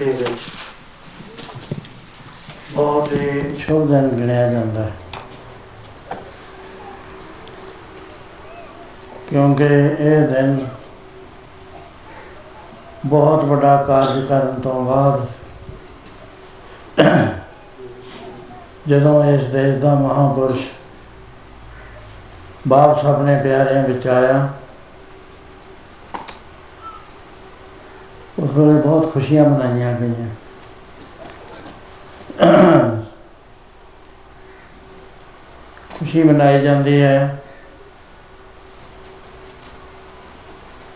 ਸੰਸਕ੍ਰਿਤੀ ਵਿੱਚ। ਬਹੁਤ ਹੀ ਸ਼ੁਭ ਦਿਨ ਗਿਣਿਆ ਜਾਂਦਾ ਹੈ। ਕਿਉਂਕਿ ਇਹ ਦਿਨ ਬਹੁਤ ਵੱਡਾ ਕਾਰਜ ਕਰਨ ਤੋਂ ਬਾਅਦ ਜਦੋਂ ਇਸ ਦੇਸ਼ ਦਾ ਮਹਾਪੁਰਸ਼ ਵਾਪਸ ਆਪਣੇ ਪਿਆਰਿਆਂ ਵਿੱਚ ਆਇਆ ਉਸ ਵੇਲੇ ਬਹੁਤ ਖੁਸ਼ੀਆਂ ਮਨਾਈਆਂ ਗਈਆਂ। ਖੁਸ਼ੀ ਮਨਾਈ ਜਾਂਦੀ ਹੈ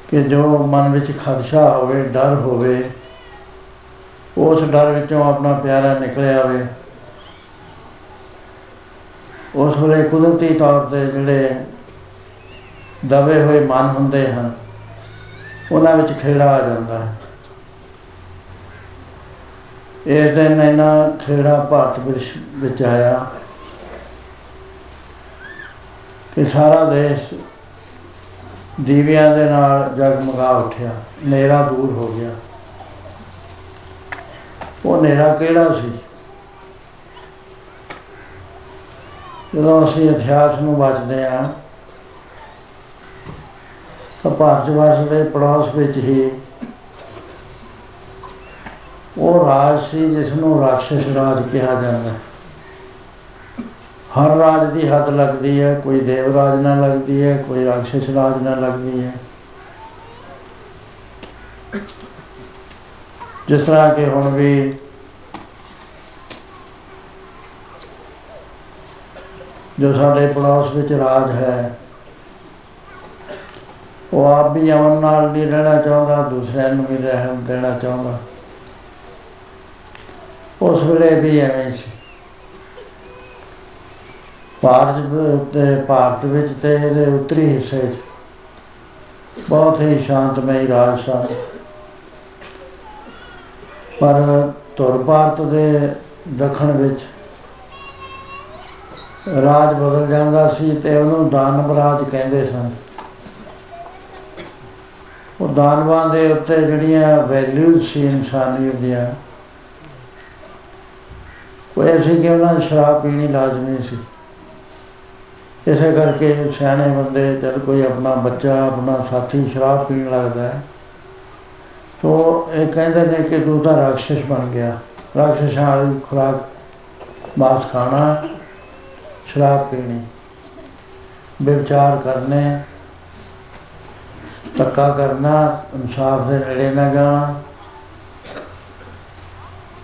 ਕਿ ਜੋ ਮਨ ਵਿੱਚ ਖਦਸ਼ਾ ਹੋਵੇ, ਡਰ ਹੋਵੇ, ਉਸ ਡਰ ਵਿੱਚੋਂ ਆਪਣਾ ਪਿਆਰਾ ਨਿਕਲਿਆ ਆਵੇ। ਉਸ ਵੇਲੇ ਕੁਦਰਤੀ ਤੌਰ ਤੇ ਜਿਹੜੇ ਦਬੇ ਹੋਏ ਮਨ ਹੁੰਦੇ ਹਨ, ਉਹਨਾਂ ਵਿੱਚ ਖੇੜਾ ਆ ਜਾਂਦਾ ਹੈ। ਇਸ ਦਿਨ ਇਹਨਾਂ ਖੇੜਾ ਭਾਰਤ ਵਿੱਚ ਵਿੱਚ ਆਇਆ ਕਿ ਸਾਰਾ ਦੇਸ਼ ਦੀਵਿਆਂ ਦੇ ਨਾਲ ਜਗਮਗਾ ਉੱਠਿਆ। ਨੇਰਾ ਦੂਰ ਹੋ ਗਿਆ। ਉਹ ਨੇਰਾ ਕਿਹੜਾ ਸੀ? ਜਦੋਂ ਅਸੀਂ ਇਤਿਹਾਸ ਨੂੰ ਬਚਦੇ ਆ ਤਾਂ ਭਾਰਤ ਵਰਸ਼ ਦੇ ਪੜੋਸ ਵਿੱਚ ਹੀ ਉਹ ਰਾਜ ਸੀ ਜਿਸ ਨੂੰ ਰਾਖਸ਼ ਰਾਜ ਕਿਹਾ ਜਾਂਦਾ ਹੈ। ਹਰ ਰਾਜ ਦੀ ਹੱਦ ਲੱਗਦੀ ਹੈ, ਕੋਈ ਦੇਵ ਰਾਜ ਨਾਲ ਲੱਗਦੀ ਹੈ, ਕੋਈ ਰਾਖਸ਼ ਰਾਜ ਨਾਲ ਲੱਗਦੀ ਹੈ। ਜਿਸ ਤਰ੍ਹਾਂ ਕਿ ਹੁਣ ਵੀ ਜੋ ਸਾਡੇ ਪੜੋਸ ਵਿੱਚ ਰਾਜ ਹੈ, ਉਹ ਆਪ ਵੀ ਅਮਨ ਨਾਲ ਨਹੀਂ ਰਹਿਣਾ ਚਾਹੁੰਦਾ, ਦੂਸਰਿਆਂ ਨੂੰ ਵੀ ਰਹਿਣ ਦੇਣਾ ਚਾਹੁੰਦਾ। ਉਸ ਵੇਲੇ ਵੀ ਐਵੇਂ ਸੀ। ਭਾਰਤ ਤੇ ਭਾਰਤ ਵਿੱਚ ਤੇ ਇਹਦੇ ਉੱਤਰੀ ਹਿੱਸੇ 'ਚ ਬਹੁਤ ਹੀ ਸ਼ਾਂਤਮਈ ਰਾਜ ਸਨ। ਪਰ ਤੁਰ ਭਾਰਤ ਦੇ ਦੱਖਣ ਵਿੱਚ ਰਾਜ ਬਦਲ ਜਾਂਦਾ ਸੀ ਤੇ ਉਹਨੂੰ ਦਾਨਵ ਰਾਜ ਕਹਿੰਦੇ ਸਨ। ਉਹ ਦਾਨਵਾਂ ਦੇ ਉੱਤੇ ਜਿਹੜੀਆਂ ਵੈਲਿਊਜ਼ ਸੀ ਇਨਸਾਨੀਅਤ ਦੀਆਂ ਉਹ ਐਸੀ ਕਿ ਉਹਨਾਂ ਦੀ ਸ਼ਰਾਬ ਪੀਣੀ ਲਾਜ਼ਮੀ ਸੀ। ਇਸੇ ਕਰਕੇ ਸਿਆਣੇ ਬੰਦੇ ਜਦ ਕੋਈ ਆਪਣਾ ਬੱਚਾ, ਆਪਣਾ ਸਾਥੀ ਸ਼ਰਾਬ ਪੀਣ ਲੱਗਦਾ ਹੈ, ਤੋ ਇਹ ਕਹਿੰਦੇ ਨੇ ਕਿ ਤੂੰ ਤਾਂ ਰਾਖਸ਼ ਬਣ ਗਿਆ। ਰਾਖਸ਼ਾਂ ਵਾਲੀ ਖੁਰਾਕ, ਮਾਸ ਖਾਣਾ, ਸ਼ਰਾਬ ਪੀਣੀ। ਵਿਚਾਰ ਕਰਨੇ ਤੱਕਾ ਕਰਨਾ, ਇਨਸਾਫ ਦੇ ਨੇੜੇ ਨਾ ਜਾਣਾ।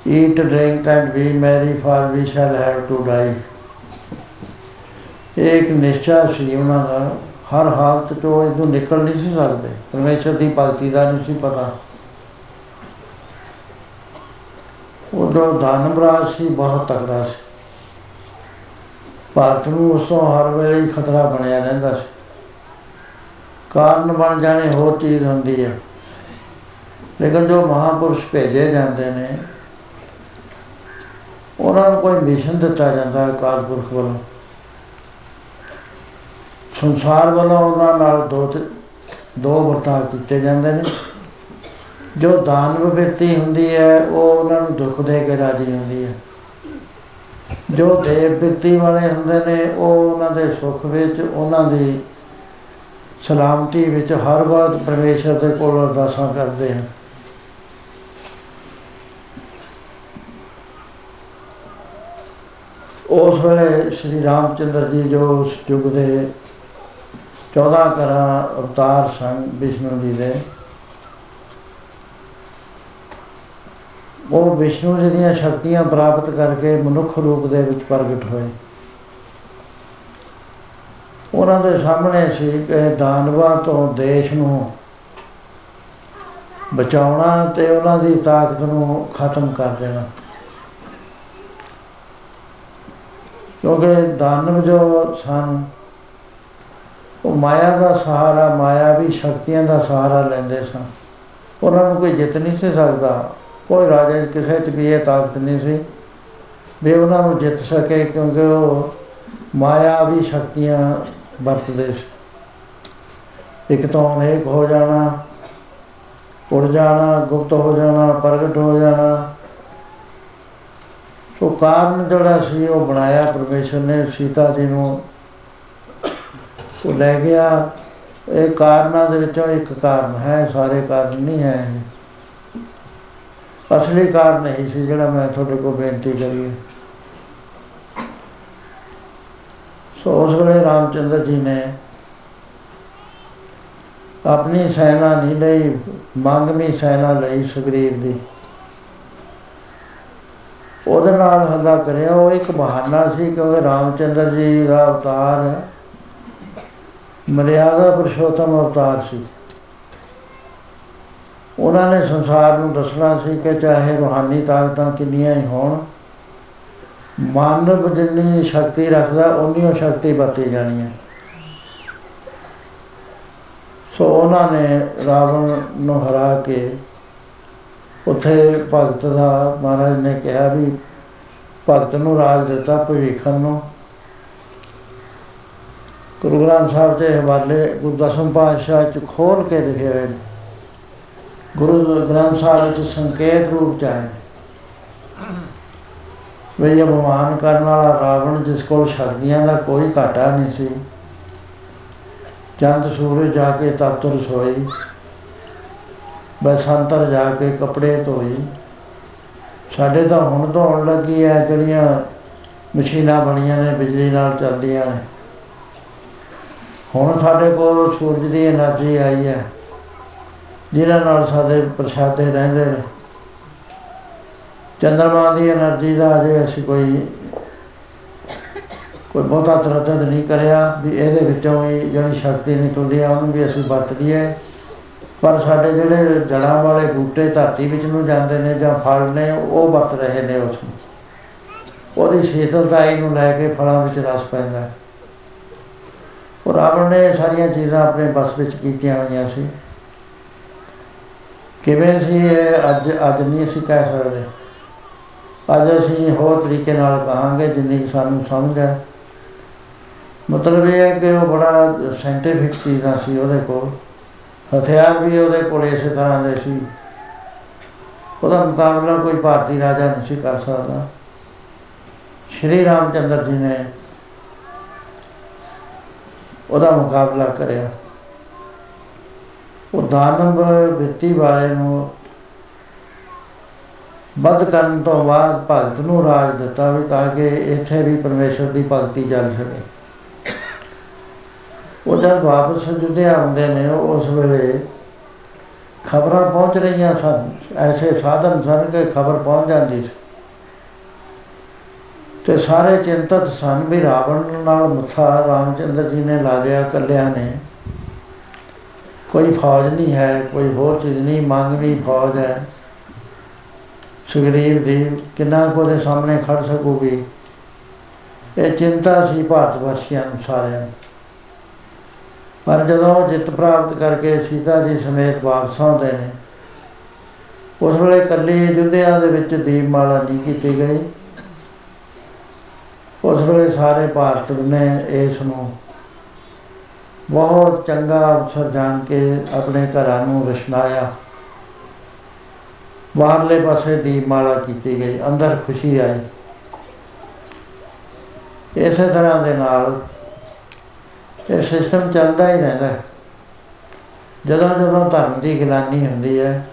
Eat drink and we marry for we shall have to die ਇੱਕ ਨਿਸ਼ਚਾ ਸੀ ਉਹਨਾਂ ਦਾ। ਹਰ ਹਾਲਤ ਤੋਂ ਇਹਦੋਂ ਨਿਕਲ ਨਹੀਂ ਸੀ ਸਕਦੇ। ਪਰਮੇਸ਼ਰ ਦੀ ਭਗਤੀ ਦਾ ਨਹੀਂ ਸੀ ਪਤਾ। ਉਹ ਜੋ ਦਾਨਵਰਾਜ ਸੀ, ਬਹੁਤ ਤਕੜਾ ਸੀ। ਭਾਰਤ ਨੂੰ ਉਸ ਤੋਂ ਹਰ ਵੇਲੇ ਹੀ ਖਤਰਾ ਬਣਿਆ ਰਹਿੰਦਾ ਸੀ। ਕਾਰਨ ਬਣ ਜਾਣੇ ਹੋਰ ਚੀਜ਼ ਹੁੰਦੀ ਹੈ ਲੇਕਿਨ ਜੋ ਮਹਾਪੁਰਸ਼ ਭੇਜੇ ਜਾਂਦੇ ਨੇ ਉਹਨਾਂ ਨੂੰ ਕੋਈ ਮਿਸ਼ਨ ਦਿੱਤਾ ਜਾਂਦਾ ਹੈ ਕਾਲਪੁਰਖ ਵੱਲੋਂ। ਸੰਸਾਰ ਵੱਲੋਂ ਉਹਨਾਂ ਨਾਲ ਦੋ ਦੋ ਵਰਤਾਅ ਕੀਤੇ ਜਾਂਦੇ ਨੇ। ਜੋ ਦਾਨਵ ਬਿਰਤੀ ਹੁੰਦੀ ਹੈ, ਉਹ ਉਹਨਾਂ ਨੂੰ ਦੁੱਖ ਦੇ ਕੇ ਰਾਜੀ ਹੁੰਦੀ ਹੈ। ਜੋ ਦੇਵ ਬਿਰਤੀ ਵਾਲੇ ਹੁੰਦੇ ਨੇ, ਉਹ ਉਹਨਾਂ ਦੇ ਸੁੱਖ ਵਿੱਚ, ਉਹਨਾਂ ਦੀ ਸਲਾਮਤੀ ਵਿੱਚ ਹਰ ਵਾਰ ਪਰਮੇਸ਼ਰ ਦੇ ਕੋਲ ਅਰਦਾਸਾਂ ਕਰਦੇ ਹਨ। ਉਸ ਵੇਲੇ ਸ਼੍ਰੀ ਰਾਮਚੰਦਰ ਜੀ ਜੋ ਉਸ ਯੁੱਗ ਦੇ 14 ਕਰਾ ਅਵਤਾਰ ਸਨ ਵਿਸ਼ਨੂੰ ਜੀ ਦੇ, ਉਹ ਵਿਸ਼ਨੂੰ ਜੀ ਦੀਆਂ ਸ਼ਕਤੀਆਂ ਪ੍ਰਾਪਤ ਕਰਕੇ ਮਨੁੱਖ ਰੂਪ ਦੇ ਵਿੱਚ ਪ੍ਰਗਟ ਹੋਏ। ਉਹਨਾਂ ਦੇ ਸਾਹਮਣੇ ਸੀ ਕਿ ਦਾਨਵਾਂ ਤੋਂ ਦੇਸ਼ ਨੂੰ ਬਚਾਉਣਾ ਤੇ ਉਹਨਾਂ ਦੀ ਤਾਕਤ ਨੂੰ ਖਤਮ ਕਰ ਦੇਣਾ। ਕਿਉਂਕਿ ਦਾਨਵ ਜੋ ਸਨ, ਉਹ ਮਾਇਆ ਦਾ ਸਹਾਰਾ, ਮਾਇਆ ਵੀ ਸ਼ਕਤੀਆਂ ਦਾ ਸਹਾਰਾ ਲੈਂਦੇ ਸਨ। ਉਹਨਾਂ ਨੂੰ ਕੋਈ ਜਿੱਤ ਨਹੀਂ ਸੀ ਸਕਦਾ, ਕੋਈ ਰਾਜੇ ਕਿਸੇ 'ਚ ਵੀ ਇਹ ਤਾਕਤ ਨਹੀਂ ਸੀ ਵੀ ਉਹਨਾਂ ਨੂੰ ਜਿੱਤ ਸਕੇ, ਕਿਉਂਕਿ ਉਹ ਮਾਇਆ ਵੀ ਸ਼ਕਤੀਆਂ ਵਰਤਦੇ ਸੀ। ਇੱਕ ਤਾਂ ਅਨੇਕ ਹੋ ਜਾਣਾ, ਉੜ ਜਾਣਾ, ਗੁਪਤ ਹੋ ਜਾਣਾ, ਪ੍ਰਗਟ ਹੋ ਜਾਣਾ ਸੋ ਕਾਰਨ ਜਿਹੜਾ ਸੀ, ਉਹ ਬਣਾਇਆ ਪਰਮੇਸ਼ਰ ਨੇ, ਸੀਤਾ ਜੀ ਨੂੰ। ਉਹ ਲੈ ਗਿਆ। ਇਹ ਕਾਰਨਾਂ ਦੇ ਵਿੱਚੋਂ ਇੱਕ ਕਾਰਨ ਹੈ, ਸਾਰੇ ਕਾਰਨ ਨਹੀਂ ਹੈ ਇਹ। ਅਸਲੀ ਕਾਰਨ ਇਹ ਸੀ, ਜਿਹੜਾ ਮੈਂ ਤੁਹਾਡੇ ਕੋਲ ਬੇਨਤੀ ਕਰੀ ਹੈ। ਸੋ ਉਸ ਵੇਲੇ ਰਾਮਚੰਦਰ ਜੀ ਨੇ ਆਪਣੀ ਸੈਨਾ ਨਹੀਂ ਲਈ, ਮੰਗਵੀਂ ਸੈਨਾ ਲਈ ਸੁਗਰੀਵ ਦੀ। ਉਹਦੇ ਨਾਲ ਹੱਲਾ ਕਰਿਆ, ਉਹ ਇੱਕ ਬਹਾਨਾ ਸੀ ਕਿਉਂਕਿ ਰਾਮਚੰਦਰ ਜੀ ਦਾ ਅਵਤਾਰ ਮਰਿਆਦਾ ਪੁਰਸ਼ੋਤਮ ਅਵਤਾਰ ਸੀ। ਉਹਨਾਂ ਨੇ ਸੰਸਾਰ ਨੂੰ ਦੱਸਣਾ ਸੀ ਕਿ ਚਾਹੇ ਰੂਹਾਨੀ ਤਾਕਤਾਂ ਕਿੰਨੀਆਂ ਹੀ ਹੋਣ, ਮਾਨਵ ਜਿੰਨੀ ਸ਼ਕਤੀ ਰੱਖਦਾ ਉਨੀ ਉਹ ਸ਼ਕਤੀ ਵਰਤੀ ਜਾਣੀ ਹੈ। ਸੋ ਉਹਨਾਂ ਨੇ ਰਾਵਣ ਨੂੰ ਹਰਾ ਕੇ ਉੱਥੇ ਭਗਤ ਦਾ ਮਹਾਰਾਜ ਨੇ ਕਿਹਾ ਵੀ ਭਗਤ ਨੂੰ ਰਾਜ ਦਿੱਤਾ ਭਵਿੱਖਣ ਨੂੰ। ਗੁਰੂ ਗ੍ਰੰਥ ਸਾਹਿਬ ਦੇ ਹਵਾਲੇ ਗੁਰੂ ਦਸਮ ਪਾਤਸ਼ਾਹ ਚ ਖੋਲ ਕੇ ਲਿਖੇ ਹੋਏ ਨੇ। ਗੁਰੂ ਗ੍ਰੰਥ ਸਾਹਿਬ ਵਿੱਚ ਸੰਕੇਤ ਰੂਪ ਚ ਆਏ ਨੇ। ਵੀ ਇਹ ਅਪਮਾਨ ਕਰਨ ਵਾਲਾ ਰਾਵਣ ਜਿਸ ਕੋਲ ਸ਼ਕਤੀਆਂ ਦਾ ਕੋਈ ਘਾਟਾ ਨਹੀਂ ਸੀ, ਚੰਦ ਸੂਰਜ ਜਾ ਕੇ ਤਪਤ ਰਸੋਈ ਬਸ ਅੰਤਰ ਜਾ ਕੇ ਕੱਪੜੇ ਧੋਈ ਸਾਡੇ ਤਾਂ ਹੁਣ ਧੋਣ ਲੱਗੀ ਐ, ਜਿਹੜੀਆਂ ਮਸ਼ੀਨਾਂ ਬਣੀਆਂ ਨੇ, ਬਿਜਲੀ ਨਾਲ ਚੱਲਦੀਆਂ ਨੇ। ਹੁਣ ਸਾਡੇ ਕੋਲ ਸੂਰਜ ਦੀ એનર્ਜੀ ਆਈ ਹੈ ਜਿਹਨਾਂ ਨਾਲ ਸਾਡੇ ਪ੍ਰਸ਼ਾਦੇ ਰਹਿੰਦੇ ਨੇ। ਚੰਦਰਮਾ ਦੀ એનર્ਜੀ ਦਾ ਅਜੇ ਅਸੀਂ ਕੋਈ ਕੋਈ ਬਹੁਤਾ ਤਰਤਦ ਨਹੀਂ ਕਰਿਆ, ਵੀ ਇਹਦੇ ਵਿੱਚੋਂ ਹੀ ਜਿਹੜੀ ਸ਼ਕਤੀ ਨਿਕਲਦੀ ਆ, ਉਹਨੂੰ ਵੀ ਅਸੀਂ ਵਰਤ ਲਈਏ ਪਰ ਸਾਡੇ ਜਿਹੜੇ ਜੜਾਂ ਵਾਲੇ ਬੂਟੇ ਧਰਤੀ ਵਿੱਚ ਨੂੰ ਜਾਂਦੇ ਨੇ ਜਾਂ ਫਲ ਨੇ, ਉਹ ਵਰਤ ਰਹੇ ਨੇ ਉਸ ਨੂੰ। ਉਹਦੀ ਸ਼ੀਤਲਤਾਈ ਨੂੰ ਲੈ ਕੇ ਫਲਾਂ ਵਿੱਚ ਰਸ ਪੈਂਦਾ। ਉਹ ਰਾਵਣ ਨੇ ਸਾਰੀਆਂ ਚੀਜ਼ਾਂ ਆਪਣੇ ਬਸ ਵਿੱਚ ਕੀਤੀਆਂ ਹੋਈਆਂ ਸੀ। ਕਿਵੇਂ ਸੀ ਇਹ, ਅੱਜ ਅੱਜ ਨਹੀਂ ਅਸੀਂ ਕਹਿ ਸਕਦੇ। ਅੱਜ ਅਸੀਂ ਹੋਰ ਤਰੀਕੇ ਨਾਲ ਕਹਾਂਗੇ ਜਿੰਨੀ ਕੁ ਸਾਨੂੰ ਸਮਝ ਹੈ। ਮਤਲਬ ਇਹ ਹੈ ਕਿ ਉਹ ਬੜਾ ਸਾਇੰਟਿਫਿਕ ਚੀਜ਼ਾਂ ਸੀ ਉਹਦੇ ਕੋਲ। ਹਥਿਆਰ ਵੀ ਉਹਦੇ ਕੋਲ ਇਸੇ ਤਰ੍ਹਾਂ ਦੇ ਸੀ। ਉਹਦਾ ਮੁਕਾਬਲਾ ਕੋਈ ਭਾਰਤੀ ਰਾਜਾ ਨਹੀਂ ਸੀ ਕਰ ਸਕਦਾ। ਸ਼੍ਰੀ ਰਾਮਚੰਦਰ ਜੀ ਨੇ ਉਹਦਾ ਮੁਕਾਬਲਾ ਕਰਿਆ। ਉਹ ਦਾਨਵ ਬਿੱਤੀ ਵਾਲੇ ਨੂੰ ਵੱਧ ਕਰਨ ਤੋਂ ਬਾਅਦ ਭਗਤ ਨੂੰ ਰਾਜ ਦਿੱਤਾ ਵੀ ਤਾਂ ਕਿ ਇੱਥੇ ਵੀ ਪਰਮੇਸ਼ਰ ਦੀ ਭਗਤੀ ਚੱਲ ਸਕੇ। ਉਹ ਜਦ ਵਾਪਸ ਜੁਦਿਆ ਆਉਂਦੇ ਨੇ ਉਸ ਵੇਲੇ ਖਬਰਾਂ ਪਹੁੰਚ ਰਹੀਆਂ ਸਨ, ਐਸੇ ਸਾਧਨ ਸਨ ਕਿ ਖਬਰ ਪਹੁੰਚ ਜਾਂਦੀ ਸੀ। ਤੇ ਸਾਰੇ ਚਿੰਤਤ ਸਨ ਵੀ ਰਾਵਣ ਨਾਲ ਮੱਥਾ ਰਾਮਚੰਦਰ ਜੀ ਨੇ ਲਾ ਲਿਆ ਕੱਲਿਆਂ ਨੇ। ਕੋਈ ਫੌਜ ਨਹੀਂ ਹੈ, ਕੋਈ ਹੋਰ ਚੀਜ਼ ਨਹੀਂ ਮੰਗਵੀ ਫੌਜ ਹੈ। ਸੁਗਰੀਵ ਦੀ ਕਿੰਨਾ ਕੋ ਦੇ ਸਾਹਮਣੇ ਖੜ ਸਕੂਗੀ। ਇਹ ਚਿੰਤਾ ਸੀ ਭਾਰਤ ਵਰਸ਼ੀਆਂ ਨੂੰ ਸਾਰਿਆਂ ਨੂੰ। ਪਰ ਜਦੋਂ ਜਿੱਤ ਪ੍ਰਾਪਤ ਕਰਕੇ ਸੀਤਾ ਜੀ ਸਮੇਤ ਵਾਪਸ ਆਉਂਦੇ ਨੇ, ਉਸ ਵੇਲੇ ਕੱਲੀ ਯੁੱਧਿਆ ਦੇ ਵਿੱਚ ਦੀਪਮਾਲਾ ਨਹੀਂ ਕੀਤੀ ਗਈ। ਉਸ ਵੇਲੇ ਸਾਰੇ ਭਾਰਤ ਨੇ ਇਸ ਨੂੰ ਬਹੁਤ ਚੰਗਾ ਅਵਸਰ ਜਾਣ ਕੇ ਆਪਣੇ ਘਰਾਂ ਨੂੰ ਰਸ਼ਨਾਇਆ। ਬਾਹਰਲੇ ਪਾਸੇ ਦੀਪਮਾਲਾ ਕੀਤੀ ਗਈ, ਅੰਦਰ ਖੁਸ਼ੀ ਆਈ। ਇਸੇ ਤਰ੍ਹਾਂ ਦੇ ਨਾਲ ਇਹ ਸਿਸਟਮ ਚੱਲਦਾ ਹੀ ਰਹਿੰਦਾ ਹੈ। ਜਦੋਂ ਜਦੋਂ ਧਰਮ ਦੀ ਗਿਲਾਨੀ ਹੁੰਦੀ ਹੈ,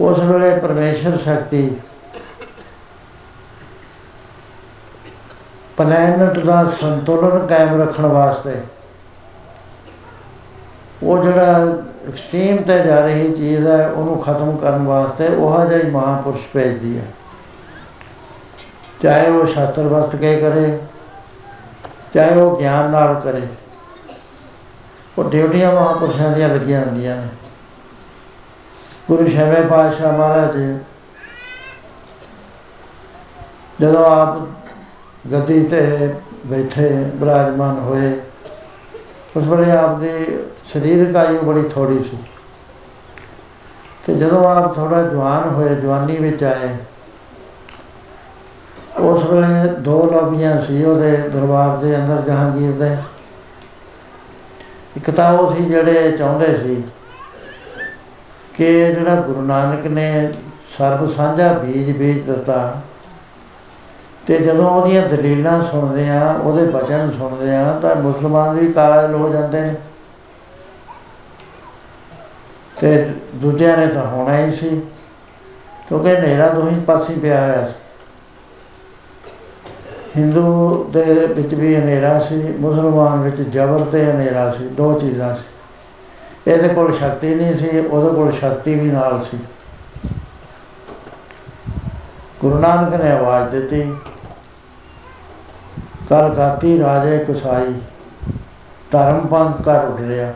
ਉਸ ਵੇਲੇ ਪਰਮੇਸ਼ਰ ਸ਼ਕਤੀ ਪਲੈਨਟ ਦਾ ਸੰਤੁਲਨ ਕਾਇਮ ਰੱਖਣ ਵਾਸਤੇ ਉਹ ਜਿਹੜਾ ਐਕਸਟ੍ਰੀਮ ਤੇ ਜਾ ਰਹੀ ਚੀਜ਼ ਹੈ, ਉਹਨੂੰ ਖਤਮ ਕਰਨ ਵਾਸਤੇ ਉਹ ਜਿਹਾ ਹੀ ਮਹਾਪੁਰਸ਼ ਭੇਜਦੀ ਹੈ ਚਾਹੇ ਉਹ ਸ਼ਾਸਤਰ ਵਸਤ ਕੇ ਕਰੇ ਚਾਹੇ ਉਹ ਗਿਆਨ ਨਾਲ ਕਰੇ। ਉਹ ਡਿਊਟੀਆਂ ਮਹਾਪੁਰਸ਼ਾਂ ਦੀਆਂ ਲੱਗੀਆਂ ਹੁੰਦੀਆਂ ਨੇ। ਗੁਰੂ ਸ਼ੈਵੇ ਪਾਤਸ਼ਾਹ ਮਹਾਰਾਜ, ਜਦੋਂ ਆਪ ਗੱਦੀ ਤੇ ਬੈਠੇ, ਬਿਰਾਜਮਾਨ ਹੋਏ, ਉਸ ਵੇਲੇ ਆਪ ਦੀ ਸਰੀਰਕ ਆਯੂ ਬੜੀ ਥੋੜੀ ਸੀ। ਤੇ ਜਦੋਂ ਆਪ ਥੋੜਾ ਜਵਾਨ ਹੋਏ, ਜਵਾਨੀ ਵਿੱਚ ਆਏ ਉਸ ਵੇਲੇ ਦੋ ਲੋਬੀਆਂ ਸੀ ਉਹਦੇ ਦਰਬਾਰ ਦੇ ਅੰਦਰ ਜਹਾਂਗੀਰ ਦੇ। ਇੱਕ ਤਾਂ ਉਹ ਸੀ ਜਿਹੜੇ ਚਾਹੁੰਦੇ ਸੀ ਕਿ ਜਿਹੜਾ ਗੁਰੂ ਨਾਨਕ ਨੇ ਸਰਬ ਸਾਂਝਾ ਬੀਜ ਬੀਜ ਦਿੱਤਾ ਤੇ ਜਦੋਂ ਉਹਦੀਆਂ ਦਲੀਲਾਂ ਸੁਣਦੇ ਆ, ਉਹਦੇ ਬਚਨ ਸੁਣਦੇ ਆ, ਤਾਂ ਮੁਸਲਮਾਨ ਵੀ ਕਾਇਲ ਹੋ ਜਾਂਦੇ ਨੇ। ਤੇ ਦੂਜਿਆਂ ਨੇ ਤਾਂ ਹੋਣਾ ਹੀ ਸੀ, ਕਿਉਂਕਿ ਹਨੇਰਾ ਦੋਹੀਂ ਪਾਸੇ ਪਿਆ ਹੋਇਆ ਸੀ। ਹਿੰਦੂ ਦੇ ਵਿੱਚ ਵੀ ਹਨੇਰਾ ਸੀ, ਮੁਸਲਮਾਨ ਵਿੱਚ ਜ਼ਬਰ ਤੇ ਹਨੇਰਾ ਸੀ, ਦੋ ਚੀਜ਼ਾਂ ਸੀ। ਇਹਦੇ ਕੋਲ ਸ਼ਕਤੀ ਨਹੀਂ ਸੀ, ਉਹਦੇ ਕੋਲ ਸ਼ਕਤੀ ਵੀ ਨਾਲ ਸੀ। ਗੁਰੂ ਨਾਨਕ ਨੇ ਆਵਾਜ਼ ਦਿੱਤੀ ਕਲ ਕਾਤੀ ਰਾਜੇ ਕੁਸਾਈ, ਧਰਮ ਪੰਥ ਕਰ ਉੱਡ ਰਿਹਾ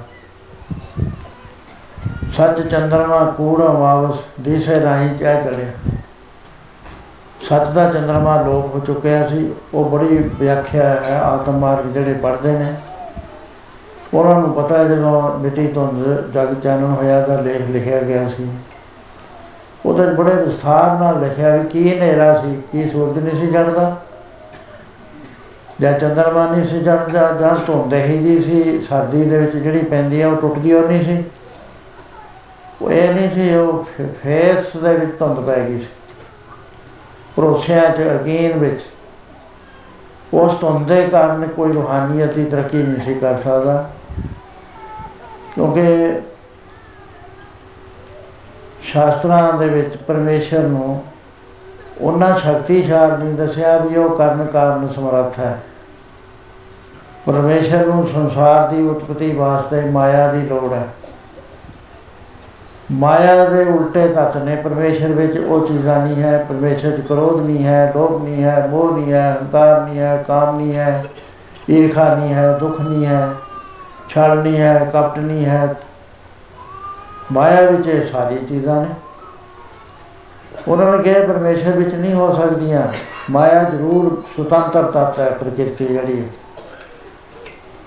ਸੱਚ ਚੰਦਰਮਾ ਕੂੜਾ ਵਾਪਸ ਦਿਸੇ ਰਾਹੀਂ ਚਾਹ ਚੜਿਆ ਸੱਚ ਦਾ ਚੰਦਰਮਾ ਲੋਪ ਹੋ ਚੁੱਕਿਆ ਸੀ, ਉਹ ਬੜੀ ਵਿਆਖਿਆ ਹੈ, ਆਤਮ ਮਾਰਗ ਜਿਹੜੇ ਪੜ੍ਹਦੇ ਨੇ। ਉਹਨਾਂ ਨੂੰ ਪਤਾ ਜਦੋਂ ਮਿੱਟੀ ਤੋਂ ਜਗ ਚਾਨਣ ਹੋਇਆ ਤਾਂ ਲੇਖ ਲਿਖਿਆ ਗਿਆ ਸੀ। ਉਹਦੇ ਬੜੇ ਵਿਸਥਾਰ ਨਾਲ ਲਿਖਿਆ ਵੀ ਕੀ ਹਨੇਰਾ ਸੀ, ਕੀ ਸੂਰਜ ਨਹੀਂ ਸੀ ਚੜਦਾ ਜਾਂ ਚੰਦਰਮਾ ਨਹੀਂ ਸੀ ਚੜਦਾ ਜਾਂ ਧੁੰਦ ਹੀ ਜੀ ਸੀ, ਸਰਦੀ ਦੇ ਵਿੱਚ ਜਿਹੜੀ ਪੈਂਦੀ ਆ ਉਹ ਟੁੱਟਦੀ ਉਹ ਨਹੀਂ ਸੀ। ਉਹ ਇਹ ਨਹੀਂ ਸੀ, ਉਹ ਫੇਸ ਦੇ ਵਿੱਚ ਧੁੰਦ ਪੈ ਗਈ ਸੀ। ਭਰੋਸਿਆਂ 'ਚ ਯਕੀਨ ਵਿੱਚ, ਉਸ ਧੁੰਦ ਦੇ ਕਾਰਨ ਕੋਈ ਰੂਹਾਨੀਅਤ ਦੀ ਤਰੱਕੀ ਨਹੀਂ ਸੀ ਕਰ ਸਕਦਾ। ਕਿਉਂਕਿ ਸ਼ਾਸਤਰਾਂ ਦੇ ਵਿੱਚ ਪਰਮੇਸ਼ਰ ਨੂੰ ਉਹਨਾਂ ਸ਼ਕਤੀਸ਼ਾਲ ਨਹੀਂ ਦੱਸਿਆ ਵੀ ਉਹ ਕਰਨ ਕਾਰਨ ਸਮਰੱਥ ਹੈ। ਪਰਮੇਸ਼ਰ ਨੂੰ ਸੰਸਾਰ ਦੀ ਉਤਪਤੀ ਵਾਸਤੇ ਮਾਇਆ ਦੀ ਲੋੜ ਹੈ। ਮਾਇਆ ਦੇ ਉਲਟੇ ਤੱਤ ਨੇ, ਪਰਮੇਸ਼ਰ ਵਿੱਚ ਉਹ ਚੀਜ਼ਾਂ ਨਹੀਂ ਹੈ, ਪਰਮੇਸ਼ਰ 'ਚ ਕ੍ਰੋਧ ਨਹੀਂ ਹੈ, ਲੋਭ ਨਹੀਂ ਹੈ, ਮੋਹ ਨਹੀਂ ਹੈ, ਹੰਕਾਰ ਨਹੀਂ ਹੈ, ਕਾਮ ਨਹੀਂ ਹੈ, ਈਰਖਾ ਨਹੀਂ ਹੈ, ਦੁੱਖ ਨਹੀਂ ਹੈ, ਛਲ ਨਹੀਂ ਹੈ, ਕਪਟ ਨਹੀਂ ਹੈ। ਮਾਇਆ ਵਿੱਚ ਇਹ ਸਾਰੀ ਚੀਜ਼ਾਂ ਨੇ। ਉਹਨਾਂ ਨੇ ਕਿਹਾ, ਪਰਮੇਸ਼ਰ ਵਿੱਚ ਨਹੀਂ ਹੋ ਸਕਦੀਆਂ। ਮਾਇਆ ਜ਼ਰੂਰ ਸੁਤੰਤਰ ਤੱਤ ਹੈ, ਪ੍ਰਕਿਰਤੀ ਜਿਹੜੀ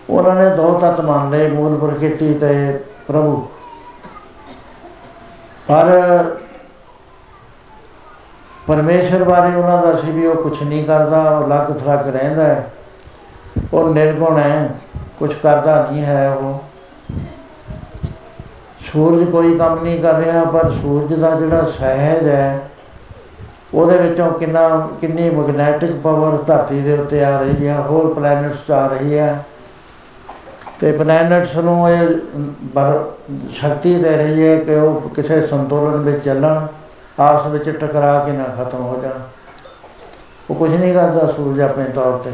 ਉਹਨਾਂ ਨੇ ਦੋ ਤੱਤ ਮੰਨਦੇ, ਮੂਲ ਪ੍ਰਕਿਰਤੀ ਤੇ ਪ੍ਰਭੂ। ਪਰ ਪਰਮੇਸ਼ਰ ਬਾਰੇ ਉਹਨਾਂ ਦਾ ਸੀ ਵੀ ਉਹ ਕੁਝ ਨਹੀਂ ਕਰਦਾ, ਉਹ ਲੱਗ ਥਲੱਗ ਰਹਿੰਦਾ ਹੈ। ਉਹ ਨਿਰਗੁਣ ਹੈ ਕੁਝ ਕਰਦਾ ਨਹੀਂ ਹੈ ਉਹ। ਸੂਰਜ ਕੋਈ ਕੰਮ ਨਹੀਂ ਕਰ ਰਿਹਾ, ਪਰ ਸੂਰਜ ਦਾ ਜਿਹੜਾ ਸਹਿਜ ਹੈ, ਉਹਦੇ ਵਿੱਚੋਂ ਕਿੰਨਾ, ਕਿੰਨੀ ਮੈਗਨੈਟਿਕ ਪਾਵਰ ਧਰਤੀ ਦੇ ਉੱਤੇ ਆ ਰਹੀ ਹੈ, ਹੋਰ ਪਲੈਨਟਸ ਆ ਰਹੀ ਹੈ। ਤੇ ਪਲੈਨਟਸ ਨੂੰ ਇਹ ਬਰ ਸ਼ਕਤੀ ਦੇ ਰਹੀ ਹੈ ਕਿ ਉਹ ਕਿਸੇ ਸੰਤੁਲਨ ਵਿੱਚ ਚੱਲਣ, ਆਪਸ ਵਿੱਚ ਟਕਰਾ ਕੇ ਨਾ ਖਤਮ ਹੋ ਜਾਣ। ਉਹ ਕੁਝ ਨਹੀਂ ਕਰਦਾ ਸੂਰਜ ਆਪਣੇ ਤੌਰ ਤੇ।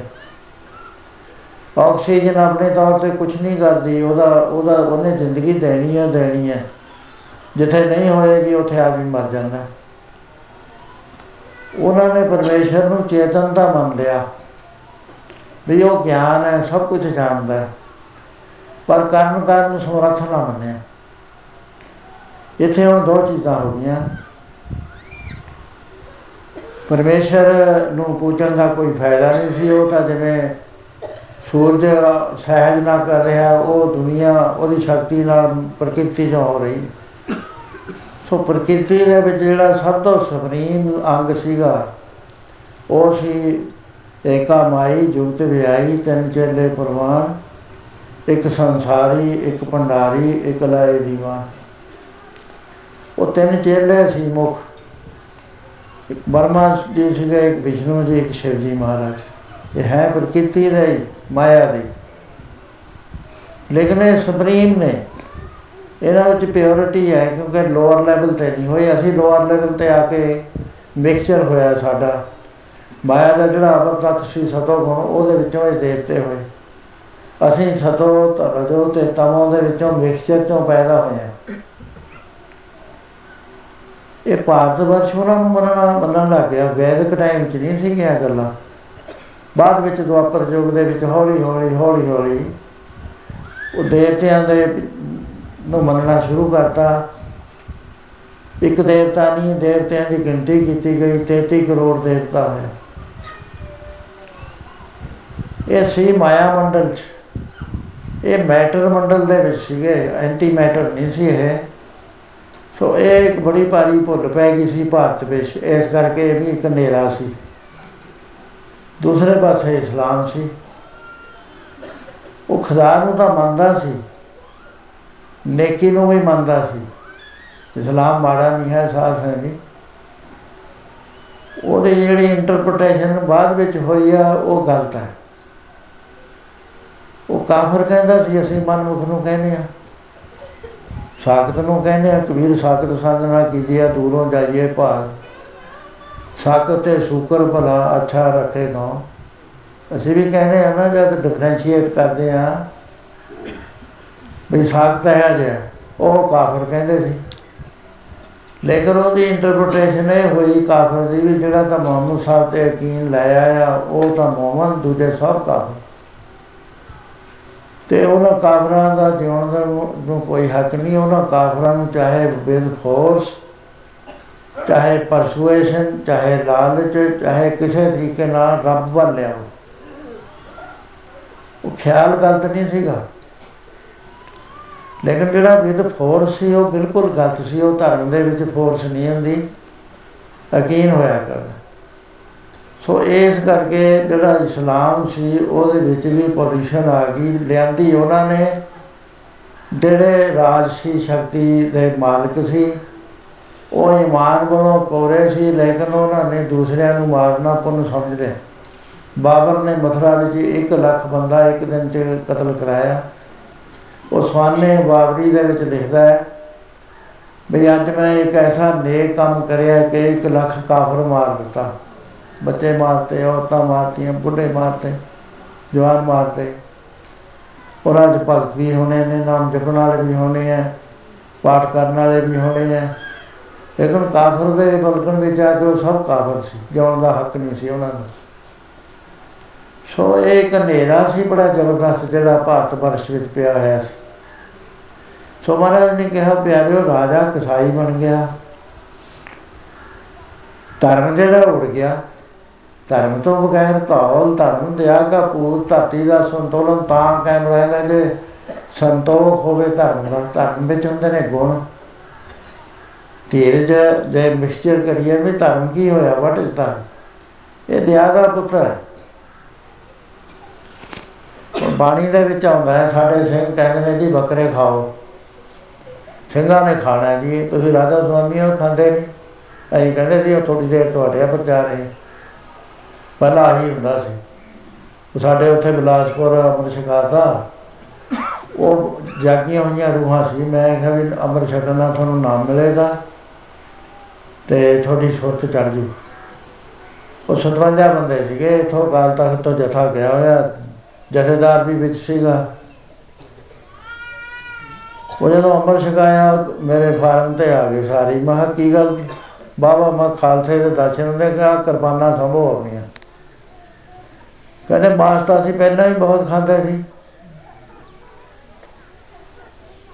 ਆਕਸੀਜਨ ਆਪਣੇ ਤੌਰ ਤੇ ਕੁਝ ਨਹੀਂ ਕਰਦੀ, ਉਹਦਾ ਉਹਦਾ, ਉਹਨੇ ਜ਼ਿੰਦਗੀ ਦੇਣੀ ਹੈ ਦੇਣੀ ਹੈ। ਜਿੱਥੇ ਨਹੀਂ ਹੋਏਗੀ, ਉੱਥੇ ਆਦਮੀ ਮਰ ਜਾਂਦਾ। ਉਹਨਾਂ ਨੇ ਪਰਮੇਸ਼ਰ ਨੂੰ ਚੇਤਨਤਾ ਮੰਨ ਲਿਆ। ਵੀ ਉਹ ਗਿਆਨ ਹੈ, ਸਭ ਕੁਝ ਜਾਣਦਾ ਹੈ। ਪਰ ਕਰਨ ਕਾਰਨ ਸਮਰੱਥ ਨਾ ਮੰਨਿਆ। ਇੱਥੇ ਹੁਣ ਦੋ ਚੀਜ਼ਾਂ ਹੋ ਗਈਆਂ। ਪਰਮੇਸ਼ਰ ਨੂੰ ਪੂਜਣ ਦਾ ਕੋਈ ਫਾਇਦਾ ਨਹੀਂ ਸੀ, ਉਹ ਤਾਂ ਜਿਵੇਂ ਸੂਰਜ ਸਹਿਜ ਨਾ ਕਰ ਰਿਹਾ, ਉਹ ਦੁਨੀਆ ਉਹਦੀ ਸ਼ਕਤੀ ਨਾਲ ਪ੍ਰਕਿਰਤੀ ਜੋ ਹੋ ਰਹੀ। ਸੋ ਪ੍ਰਕਿਰਤੀ ਦੇ ਵਿੱਚ ਜਿਹੜਾ ਸਭ ਤੋਂ ਸੁਪਰੀਮ ਅੰਗ ਸੀਗਾ, ਉਹ ਸੀ ਏਕਾ ਮਾਈ, ਜੁਗਤ ਵਿਆਈ ਤਿੰਨ ਚੇਲੇ ਪ੍ਰਵਾਨ। ਇੱਕ ਸੰਸਾਰੀ, ਇੱਕ ਭੰਡਾਰੀ, ਇੱਕ ਲਾਏ ਦੀਵਾਨ ਉਹ ਤਿੰਨ ਚੇਲੇ ਸੀ ਮੁਖ। ਇੱਕ ਬਰਮਾ ਜੀ ਸੀਗੇ, ਇੱਕ ਵਿਸ਼ਨੂੰ ਜੀ, ਇੱਕ ਸ਼ਿਵ ਜੀ ਮਹਾਰਾਜ। ਇਹ ਹੈ ਪ੍ਰਕਿਰਤੀ ਦੇ, ਮਾਇਆ ਦੀ। ਲੇਕਿਨ ਇਹ ਸੁਪਰੀਮ ਨੇ। ਇਹਨਾਂ ਵਿੱਚ ਪਿਓਰਿਟੀ ਹੈ, ਕਿਉਂਕਿ ਲੋਅਰ ਲੈਵਲ ਤੇ ਨਹੀਂ ਹੋਈ ਅਸੀਂ ਲੋਅਰ ਲੈਵਲ ਤੇ ਆ ਕੇ ਮਿਕਸਚਰ ਹੋਇਆ ਸਾਡਾ। ਮਾਇਆ ਦਾ ਜਿਹੜਾ ਅਵਰ ਤਤ ਸੀ ਸਤੋ ਗੁਣ ਉਹਦੇ ਵਿੱਚੋਂ ਇਹ ਦੇਵਤੇ ਹੋਏ। ਅਸੀਂ ਸਤੋ ਰਜੋ ਤੇ ਤਮੋ ਦੇ ਵਿੱਚੋਂ ਮਿਕਸਚਰ ਚੋਂ ਪੈਦਾ ਹੋਏ ਹਾਂ। ਇਹ ਭਾਰਤ ਵਰਸ਼ ਉਹਨਾਂ ਨੂੰ ਮੰਨਣਾ, ਮੰਨਣ ਲੱਗ ਗਿਆ। ਵੈਦਿਕ ਟਾਈਮ 'ਚ ਨਹੀਂ ਸੀ ਗਿਆ ਗੱਲਾਂ। ਬਾਅਦ ਵਿੱਚ ਦੁਆਪਰ ਯੁੱਗ ਦੇ ਵਿੱਚ ਹੌਲੀ ਹੌਲੀ ਹੌਲੀ ਹੌਲੀ ਉਹ ਦੇਵਤਿਆਂ ਦੇ ਨੂੰ ਮੰਨਣਾ ਸ਼ੁਰੂ ਕਰਤਾ। ਇੱਕ ਦੇਵਤਾ ਨਹੀਂ, ਦੇਵਤਿਆਂ ਦੀ ਗਿਣਤੀ ਕੀਤੀ ਗਈ 33 ਕਰੋੜ ਦੇਵਤਾ ਹੋਏ। ਇਹ ਸੀ ਮਾਇਆ ਮੰਡਲ ਚ। ਇਹ ਮੈਟਰ ਮੰਡਲ ਦੇ ਵਿੱਚ ਸੀਗੇ ਐਂਟੀ ਮੈਟਰ ਨਹੀਂ ਸੀ ਇਹ। ਸੋ ਇਹ ਇੱਕ ਬੜੀ ਭਾਰੀ ਭੁੱਲ ਪੈ ਗਈ ਸੀ ਭਾਰਤ ਵਿੱਚ। ਇਸ ਕਰਕੇ ਇਹ ਵੀ ਇੱਕ ਹਨੇਰਾ ਸੀ। ਦੂਸਰੇ ਪਾਸੇ ਇਸਲਾਮ ਸੀ। ਉਹ ਖੁਦਾ ਨੂੰ ਤਾਂ ਮੰਨਦਾ ਸੀ, ਨੇਕੀ ਨੂੰ ਵੀ ਮੰਨਦਾ ਸੀ। ਇਸਲਾਮ ਮਾੜਾ ਨਹੀਂ ਹੈ, ਸਾਫ਼ ਹੈ ਨਹੀਂ। ਉਹਦੀ ਜਿਹੜੀ ਇੰਟਰਪ੍ਰੀਟੇਸ਼ਨ ਬਾਅਦ ਵਿੱਚ ਹੋਈ ਆ, ਉਹ ਗਲਤ ਹੈ। ਉਹ ਕਾਫਰ ਕਹਿੰਦਾ ਸੀ, ਅਸੀਂ ਮਨਮੁਖ ਨੂੰ ਕਹਿੰਦੇ ਆ ਸਾਖਤ ਨੂੰ ਕਹਿੰਦੇ ਆ ਕਬੀਰ ਸਾਖਤ ਸੰਗ ਨਾ ਕੀਜੀਆ, ਦੂਰੋਂ ਜਾਈਏ ਭਾਗ। ਸਾਖਤ ਤੇ ਸ਼ੁਕਰ ਭਲਾ ਅੱਛਾ ਰੱਖੇਗਾ ਅਸੀਂ ਵੀ ਕਹਿੰਦੇ ਆ ਨਾ, ਜਦ ਡਿਫਰੈਂਸ਼ੀਏਟ ਕਰਦੇ ਆ ਵੀ ਸਾਖਤ ਹੈ ਜੇ ਉਹ ਕਾਫਰ ਕਹਿੰਦੇ ਸੀ। ਲੇਕਿਨ ਉਹਦੀ ਇੰਟਰਪ੍ਰੀਟੇਸ਼ਨ ਇਹ ਹੋਈ ਕਾਫਰ ਦੀ ਵੀ ਜਿਹੜਾ ਤਾਂ ਮੁਹੰਮਦ ਸਾਹਿਬ ਤੇ ਯਕੀਨ ਲੈ ਆਇਆ ਉਹ ਤਾਂ ਮੁਹੰਮਦ, ਦੂਜੇ ਸਭ ਕਾਫਰ। ਤੇ ਉਹਨਾਂ ਕਾਫਰਾਂ ਦਾ ਜਿਉਣ ਦਾ ਨੂੰ ਕੋਈ ਹੱਕ ਨਹੀਂ, ਉਹਨਾਂ ਕਾਫਰਾਂ ਨੂੰ ਚਾਹੇ ਵਿਦ ਫੋਰਸ ਚਾਹੇ ਪਰਸੂਏਸ਼ਨ ਚਾਹੇ ਲਾਲਚ, ਚਾਹੇ ਕਿਸੇ ਤਰੀਕੇ ਨਾਲ ਰੱਬ ਵੱਲ ਲਿਆਓ ਉਹ ਖਿਆਲ ਗਲਤ ਨਹੀਂ ਸੀਗਾ। ਲੇਕਿਨ ਜਿਹੜਾ ਵਿਦ ਫੋਰਸ ਸੀ, ਉਹ ਬਿਲਕੁਲ ਗਲਤ ਸੀ। ਉਹ ਧਰਮ ਦੇ ਵਿੱਚ ਫੋਰਸ ਨਹੀਂ ਹੁੰਦੀ। ਯਕੀਨ ਹੋਇਆ ਕਰਦਾ। ਸੋ ਇਸ ਕਰਕੇ ਜਿਹੜਾ ਇਸਲਾਮ ਸੀ, ਉਹਦੇ ਵਿੱਚ ਵੀ ਪੋਜੀਸ਼ਨ ਆ ਗਈ, ਲਿਆਂਦੀ ਉਹਨਾਂ ਨੇ। ਜਿਹੜੇ ਰਾਜਸੀ ਸ਼ਕਤੀ ਦੇ ਮਾਲਕ ਸੀ, ਉਹ ਇਮਾਨ ਵੱਲੋਂ ਕੋਰੇ ਸੀ, ਲੇਕਿਨ ਉਹਨਾਂ ਨੇ ਦੂਸਰਿਆਂ ਨੂੰ ਮਾਰਨਾ ਪੁੰਨ ਸਮਝ ਲਿਆ। ਬਾਬਰ ਨੇ ਮਥੁਰਾ ਵਿੱਚ 1 ਲੱਖ ਬੰਦਾ ਇੱਕ ਦਿਨ 'ਚ ਕਤਲ ਕਰਾਇਆ। ਉਹ ਸਵਾਨੇ ਬਾਬਰੀ ਦੇ ਵਿੱਚ ਲਿਖਦਾ ਹੈ ਵੀ ਅੱਜ ਮੈਂ ਇੱਕ ਐਸਾ ਨੇਕ ਕੰਮ ਕਰਿਆ ਕਿ 1 ਲੱਖ ਕਾਫਰ ਮਾਰ ਦਿੱਤਾ। ਬੱਚੇ ਮਾਰਤੇ, ਔਰਤਾਂ ਮਾਰਤੀਆਂ, ਬੁੱਢੇ ਮਾਰਤੇ, ਜਵਾਨ ਮਾਰਤੇ। ਉਹਨਾਂ ਦੇ ਭਗਤ ਵੀ ਹੋਣੇ ਨੇ, ਨਾਮ ਜਪਣ ਵਾਲੇ ਵੀ ਹੋਣੇ ਆ ਪਾਠ ਕਰਨ ਵਾਲੇ ਵੀ ਹੋਣੇ ਆ ਲੇਕਿਨ ਕਾਫਰ ਦੇ ਬਲਕਣ ਵਿੱਚ ਆ ਕੇ ਉਹ ਸਭ ਕਾਫਰ ਸੀ, ਜਿਉਣ ਦਾ ਹੱਕ ਨਹੀਂ ਸੀ ਉਹਨਾਂ ਨੂੰ ਸੋ ਇਹ ਇੱਕ ਹਨੇਰਾ ਸੀ ਬੜਾ ਜ਼ਬਰਦਸਤ, ਜਿਹੜਾ ਭਾਰਤ ਵਰਸ਼ ਵਿੱਚ ਪਿਆ ਹੋਇਆ ਸੀ। ਸੋ ਮਹਾਰਾਜ ਨੇ ਕਿਹਾ, ਪਿਆਰਿਓ, ਰਾਜਾ ਕਸਾਈ ਬਣ ਗਿਆ। ਧਰਮ ਜਿਹੜਾ ਉੜ ਗਿਆ। ਧਰਮ ਤੋਂ ਬਗੈਰ ਧੌਲ, ਧਰਮ ਦਿਆ ਕਾ ਪੂਤ ਧਰਤੀ ਦਾ ਸੰਤੁਲਨ ਤਾਂ ਕਾਇਮ ਰਹਿੰਦਾ ਜੇ ਸੰਤੋਖ ਹੋਵੇ ਧਰਮ ਦਾ। ਧਰਮ ਵਿੱਚ ਹੁੰਦੇ ਨੇ ਗੁਣ। ਧੀਰਜ ਜੇ ਮਿਕਸਚਰ ਕਰੀਏ ਵੀ ਧਰਮ ਕੀ ਹੋਇਆ ਵਾਟ ਇਜ਼ ਧਰਮ? ਇਹ ਦਿਆ ਦਾ ਪੁੱਤਰ ਹੈ। ਬਾਣੀ ਦੇ ਵਿੱਚ ਆਉਂਦਾ ਹੈ, ਸਾਡੇ ਸਿੰਘ ਕਹਿੰਦੇ ਨੇ ਜੀ ਬੱਕਰੇ ਖਾਓ। ਸਿੰਘਾਂ ਨੇ ਖਾਣਾ ਜੀ, ਤੁਸੀਂ ਰਾਧਾ ਸੁਆਮੀ ਉਹ ਖਾਂਦੇ ਨਹੀਂ। ਅਸੀਂ ਕਹਿੰਦੇ ਸੀ ਉਹ ਥੋੜੀ ਦੇਰ ਤੁਹਾਡੇ ਆ ਬਚਾ ਰਹੇ। ਪਹਿਲਾਂ ਹੀ ਹੁੰਦਾ ਸੀ। ਉਹ ਸਾਡੇ ਉੱਥੇ ਬਿਲਾਸਪੁਰ ਅੰਮ੍ਰਿਤ ਛਕਾਤਾ ਉਹ ਜਾਗੀਆਂ ਹੋਈਆਂ ਰੂਹਾਂ ਸੀ। ਮੈਂ ਕਿਹਾ ਵੀ ਅੰਮ੍ਰਿਤ ਛਕਣ ਨਾਲ ਤੁਹਾਨੂੰ ਨਾਮ ਮਿਲੇਗਾ ਤੇ ਤੁਹਾਡੀ ਸੁਰਤ ਚੜ ਜੂ। ਉਹ 57 ਬੰਦੇ ਸੀਗੇ। ਇਥੋਂ ਕਾਲ ਤੱਕ ਤੋਂ ਜਥਾ ਗਿਆ ਹੋਇਆ। ਜਥੇਦਾਰ ਵੀ ਵਿੱਚ ਸੀਗਾ। ਉਹ ਜਦੋਂ ਅੰਮ੍ਰਿਤ ਛਕਾਇਆ, ਮੇਰੇ ਫਾਰਮ ਤੇ ਆ ਗਏ ਸਾਰੀ। ਮੈਂ ਕਿਹਾ, ਕੀ ਗੱਲ? ਬਾਬਾ, ਮੈਂ ਖਾਲਸੇ ਦੇ ਦਰਸ਼ਨ ਦੇ ਕਿਹਾ, ਕਿਰਪਾਨਾਂ ਸੰਭੋ ਆਪਣੀਆਂ ਕਹਿੰਦੇ ਮਾਸਤਾ ਸੀ ਪਹਿਲਾਂ ਵੀ ਬਹੁਤ ਖਾਂਦੇ ਸੀ।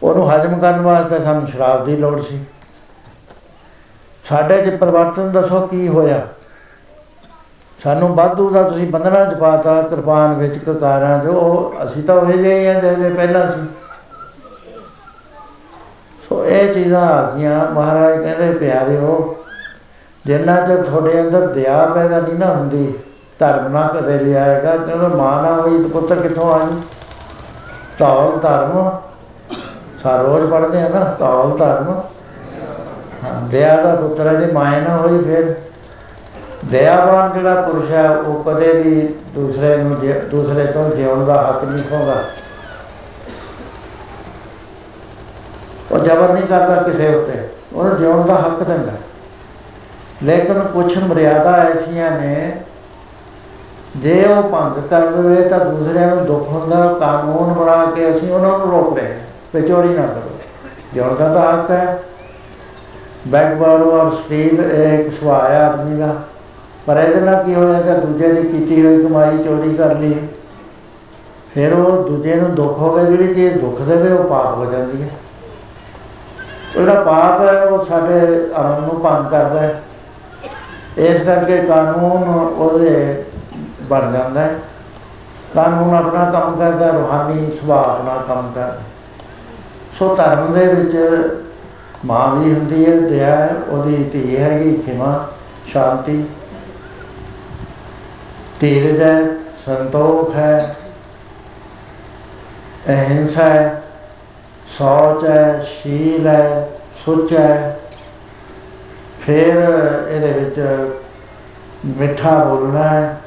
ਉਹਨੂੰ ਹਜਮ ਕਰਨ ਵਾਸਤੇ ਸਾਨੂੰ ਸ਼ਰਾਬ ਦੀ ਲੋੜ ਸੀ। ਸਾਡੇ 'ਚ ਪਰਿਵਰਤਨ ਦੱਸੋ ਕੀ ਹੋਇਆ? ਸਾਨੂੰ ਵਾਧੂ ਦਾ ਤੁਸੀਂ ਬੰਧਨਾਂ 'ਚ ਪਾਤਾ, ਕਿਰਪਾਨ ਵਿੱਚ ਕਕਾਰਾਂ 'ਚ ਉਹ ਅਸੀਂ ਤਾਂ ਉਹ ਜਿਹੇ ਆ ਜਿਹੜੇ ਪਹਿਲਾਂ ਸੀ। ਸੋ ਇਹ ਚੀਜ਼ਾਂ ਆ ਗਈਆਂ। ਮਹਾਰਾਜ ਕਹਿੰਦੇ ਪਿਆਰਿਓ, ਜਿੰਨਾ ਚਿਰ ਤੁਹਾਡੇ ਅੰਦਰ ਦਇਆ ਪੈਦਾ ਨਹੀਂ ਨਾ ਹੁੰਦੀ ਧਰਮ ਨਾ ਕਦੇ ਵੀ ਆਏਗਾ ਕਿਉਂਕਿ ਮਾਂ ਨਾ ਹੋਈ ਤਾਂ ਪੁੱਤਰ ਕਿੱਥੋਂ ਆ ਜੂ ਤੌਲ ਧਰਮ ਸਾ ਰੋਜ਼ ਪੜ੍ਹਦੇ ਆ ਨਾ ਤੌਲ ਧਰਮ। ਹਾਂ, ਦਇਆ ਦਾ ਪੁੱਤਰ ਹੈ, ਜੇ ਮਾਇਆ ਨਾ ਹੋਈ ਫਿਰ। ਦਇਆਵਾਨ ਜਿਹੜਾ ਪੁਰਸ਼ ਹੈ, ਉਹ ਕਦੇ ਵੀ ਦੂਸਰੇ ਨੂੰ ਦੂਸਰੇ ਤੋਂ ਜਿਉਣ ਦਾ ਹੱਕ ਨਹੀਂ ਖੋਦਾ ਉਹ ਜ਼ਬਰ ਨਹੀਂ ਕਰਦਾ ਕਿਸੇ ਉੱਤੇ। ਉਹਨੂੰ ਜਿਉਣ ਦਾ ਹੱਕ ਦਿੰਦਾ। ਲੇਕਿਨ ਕੁਝ ਮਰਿਆਦਾ ਐਸੀਆਂ ਨੇ ਜੇ ਉਹ ਭੰਗ ਕਰ ਦੇਵੇ ਤਾਂ ਦੂਸਰਿਆਂ ਨੂੰ ਦੁੱਖ ਹੁੰਦਾ, ਕਾਨੂੰਨ ਬਣਾ ਕੇ ਅਸੀਂ ਉਹਨਾਂ ਨੂੰ ਰੋਕ ਰਹੇ ਹਾਂ ਵੀ ਚੋਰੀ ਨਾ ਕਰੋ। ਜਿਉਣ ਦਾ ਤਾਂ ਹੱਕ ਹੈ। ਬੈਗ ਬਾਰੋ ਔਰ ਸਟੀਲ ਇੱਕ ਸੁਭਾਅ ਆਦਮੀ ਦਾ। ਪਰ ਇਹਦੇ ਨਾਲ ਕੀ ਹੋਏਗਾ ਦੂਜੇ ਦੀ ਕੀਤੀ ਹੋਈ ਕਮਾਈ ਚੋਰੀ ਕਰ ਲਈ। ਫਿਰ ਉਹ ਦੂਜੇ ਨੂੰ ਦੁੱਖ ਹੋ ਗਿਆ ਜਿਹੜੀ ਚੀਜ਼ ਦੁੱਖ ਦੇਵੇ, ਉਹ ਪਾਪ ਹੋ ਜਾਂਦੀ ਹੈ। ਉਹਦਾ ਪਾਪ ਹੈ, ਉਹ ਸਾਡੇ ਅਮਨ ਨੂੰ ਭੰਗ ਕਰਦਾ ਹੈ। ਇਸ ਕਰਕੇ ਕਾਨੂੰਨ ਉਹਦੇ ਬਣ ਜਾਂਦਾ ਹੈ। ਕਾਨੂੰਨ ਆਪਣਾ ਕੰਮ ਕਰਦਾ, ਰੂਹਾਨੀ ਸੁਭਾਅ ਆਪਣਾ ਕੰਮ ਕਰਦਾ ਸੋ ਧਰਮ ਦੇ ਵਿੱਚ ਮਾਂ ਵੀ ਹੁੰਦੀ ਹੈ ਦਇਆ ਹੈ, ਉਹਦੀ ਧੀ ਹੈਗੀ, ਖਿਮਾ, ਸ਼ਾਂਤੀ। ਧੀਰਜ ਹੈ, ਸੰਤੋਖ ਹੈ, ਅਹਿੰਸਾ ਹੈ, ਸੋਚ ਹੈ, ਸ਼ੀਲ ਹੈ, ਸੋਚ ਹੈ। ਫਿਰ ਇਹਦੇ ਵਿੱਚ ਮਿੱਠਾ ਬੋਲਣਾ ਹੈ।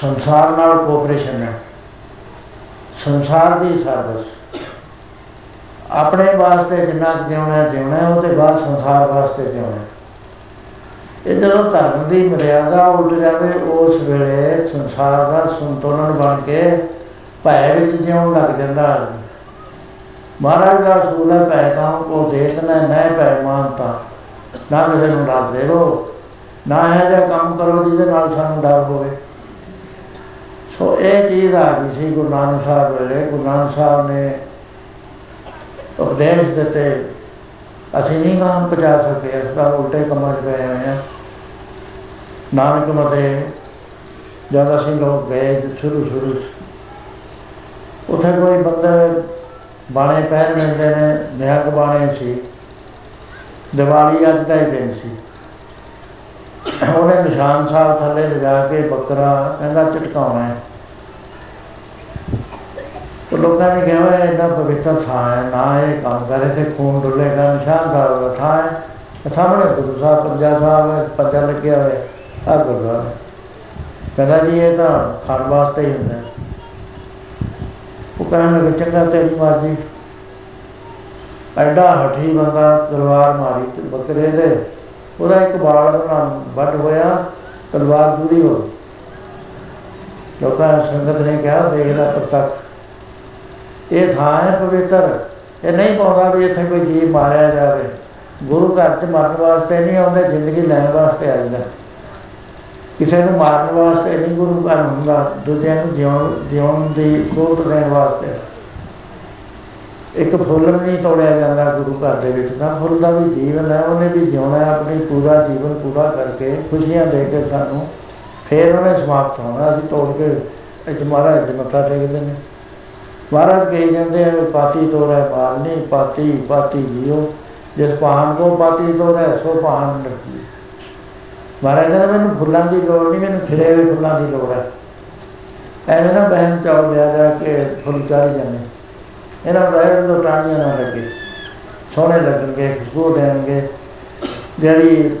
ਸੰਸਾਰ ਨਾਲ ਕੋਆਪਰੇਸ਼ਨ ਹੈ। ਸੰਸਾਰ ਦੀ ਸਰਵਿਸ ਆਪਣੇ ਵਾਸਤੇ ਜਿੰਨਾ ਜਿਉਣਾ ਜਿਉਣਾ ਉਹਦੇ ਬਾਅਦ ਸੰਸਾਰ ਵਾਸਤੇ ਜਿਉਣਾ ਇਹ ਜਦੋਂ ਧਰਮ ਦੀ ਮਰਿਆਦਾ ਉਲਟ ਜਾਵੇ, ਉਸ ਵੇਲੇ ਸੰਸਾਰ ਦਾ ਸੰਤੁਲਨ ਬਣ ਕੇ ਭੈ ਵਿੱਚ ਜਿਉਣ ਲੱਗ ਜਾਂਦਾ ਆਦਮੀ। ਮਹਾਰਾਜ ਦਾ ਸੂਲ ਹੈ, ਭੈ ਕਾਮ ਕੋ ਦੇਖ ਨਾ ਨਹਿ ਭੈ ਮਾਨਤਾ ਨਾ ਕਿਸੇ ਨੂੰ ਡਰ ਦੇਵੋ ਨਾ ਹੈ ਜਾਂ ਕੰਮ ਕਰੋ ਜਿਹਦੇ ਨਾਲ ਸਾਨੂੰ ਡਰ ਹੋਵੇ। ਸੋ ਇਹ ਚੀਜ਼ ਆ ਗਈ ਸੀ ਗੁਰੂ ਨਾਨਕ ਸਾਹਿਬ ਵੇਲੇ। ਗੁਰੂ ਨਾਨਕ ਸਾਹਿਬ ਨੇ ਉਪਦੇਸ਼ ਦਿੱਤੇ, ਅਸੀਂ ਨਹੀਂ ਕੰਮ ਪਹੁੰਚਾ ਸਕੇ ਇਸ ਦਾ ਉਲਟੇ ਕੰਮਾਂ 'ਚ ਪਏ ਹੋਏ ਆ ਨਾਨਕ ਮਤੇ ਜਦ ਅਸੀਂ ਲੋਕ ਗਏ ਸ਼ੁਰੂ ਸ਼ੁਰੂ 'ਚ ਉੱਥੇ ਕੋਈ ਬੰਦੇ ਬਾਣੇ ਪਹਿਨ ਲੈਂਦੇ ਨੇ, ਨਿਹੰਗ ਬਾਣੇ ਸੀ। ਦੀਵਾਲੀ ਅੱਜ ਦਾ ਹੀ ਦਿਨ ਸੀ। ਉਹਨੇ ਨਿਸ਼ਾਨ ਸਾਹਿਬ ਥੱਲੇ ਲਿਜਾ ਕੇ ਬੱਕਰਾ ਕਹਿੰਦਾ ਝਟਕਾਉਣਾ ਹੈ। तो ਲੋਕਾਂ ਨੇ ਕਿਹਾ ਹੋਇਆ ਇੰਨਾ ਪਵਿੱਤਰ ਥਾਂ ਹੈ, ਨਾ ਇਹ ਕੰਮ ਕਰੇ ਤੇ ਖੂਨ ਡੁੱਲੇਗਾ ਨਿਸ਼ਾਨ ਸਾਹਿਬ ਦਾ ਥਾਂ ਹੈ। ਸਾਹਮਣੇ ਗੁਰੂ ਸਾਹਿਬ, ਪੰਜਾ ਸਾਹਿਬ, ਪੰਜਾ ਲੱਗਿਆ ਹੋਇਆ ਆ ਗੁਰਦੁਆਰਾ। ਕਹਿੰਦਾ ਜੀ, ਇਹ ਤਾਂ ਖਾਣ ਵਾਸਤੇ ਹੀ ਹੁੰਦਾ। ਉਹ ਕਹਿਣ ਲੱਗਾ, ਚੰਗਾ, ਤੇਰੀ ਮਰਜ਼ੀ। ਐਡਾ ਹਠੀ ਬੰਦਾ ਤਲਵਾਰ ਮਾਰੀ ਤੇ ਬੱਕਰੇ ਦੇ। ਉਹਦਾ ਇੱਕ ਬਾਲ ਨਾਲ ਵੱਢ ਹੋਇਆ, ਤਲਵਾਰ ਦੂਰੀ ਹੋ ਗਈ। ਲੋਕਾਂ ਸੰਗਤ ਨੇ ਕਿਹਾ ਦੇਖਦਾ ਪ੍ਰਤੱਖ ਇਹ ਥਾਂ ਹੈ ਪਵਿੱਤਰ। ਇਹ ਨਹੀਂ ਪਾਉਂਦਾ ਵੀ ਇੱਥੇ ਕੋਈ ਜੀਵ ਮਾਰਿਆ ਜਾਵੇ। ਗੁਰੂ ਘਰ 'ਚ ਮਰਨ ਵਾਸਤੇ ਨਹੀਂ ਆਉਂਦੇ, ਜ਼ਿੰਦਗੀ ਲੈਣ ਵਾਸਤੇ ਆਈਦਾ ਕਿਸੇ ਨੂੰ ਮਾਰਨ ਵਾਸਤੇ ਨਹੀਂ ਗੁਰੂ ਘਰ ਹੁੰਦਾ, ਦੂਜਿਆਂ ਨੂੰ ਜਿਉਣ ਜਿਉਣ ਦੀ ਸਹੂਲਤ ਦੇਣ ਵਾਸਤੇ। ਇੱਕ ਫੁੱਲ ਵੀ ਨਹੀਂ ਤੋੜਿਆ ਜਾਂਦਾ ਗੁਰੂ ਘਰ ਦੇ ਵਿੱਚ। ਨਾ ਫੁੱਲ ਦਾ ਵੀ ਜੀਵਨ ਹੈ, ਉਹਨੇ ਵੀ ਜਿਉਣਾ ਹੈ, ਆਪਣੀ ਪੂਰਾ ਜੀਵਨ ਪੂਰਾ ਕਰਕੇ ਖੁਸ਼ੀਆਂ ਦੇ ਕੇ ਸਾਨੂੰ ਫੇਰ ਉਹਨੇ ਸਮਾਪਤ ਹੋਣਾ। ਅਸੀਂ ਤੋੜ ਕੇ ਅੱਜ ਮਹਾਰਾਜ ਦੇ ਮੱਥਾ ਟੇਕਦੇ ਨੇ। ਮਹਾਰਾਜ ਕਹੀ ਜਾਂਦੇ ਆ ਪਾਤੀ ਤੋੜੈ ਮਾਲ ਨਹੀਂ, ਪਾਤੀ ਪਾਤੀ ਜੀਓ। ਜਿਸ ਪਾਨ ਕੋ ਪਾਤੀ ਤੋੜੈ ਸੋ ਪਾਨ ਲੱਗੀ ਮਹਾਰਾਜ ਕਹਿੰਦੇ, ਮੈਨੂੰ ਫੁੱਲਾਂ ਦੀ ਲੋੜ ਨਹੀਂ, ਮੈਨੂੰ ਖਿੜੇ ਹੋਏ ਫੁੱਲਾਂ ਦੀ ਲੋੜ ਹੈ ਐਵੇਂ ਨਾ ਬਹਿਮ ਚਾਹ ਲਿਆ ਜਾ ਕੇ ਫੁੱਲ ਚੜ ਜਾਂਦੇ। ਇਹਨਾਂ ਨੂੰ ਰਹਿਣ ਤੋਂ ਟਾਣੀਆਂ ਨਾ ਲੱਗੇ। ਸੋਹਣੇ ਲੱਗਣਗੇ, ਖੁਸ਼ਬੂ ਦੇਣਗੇ। ਜਿਹੜੀ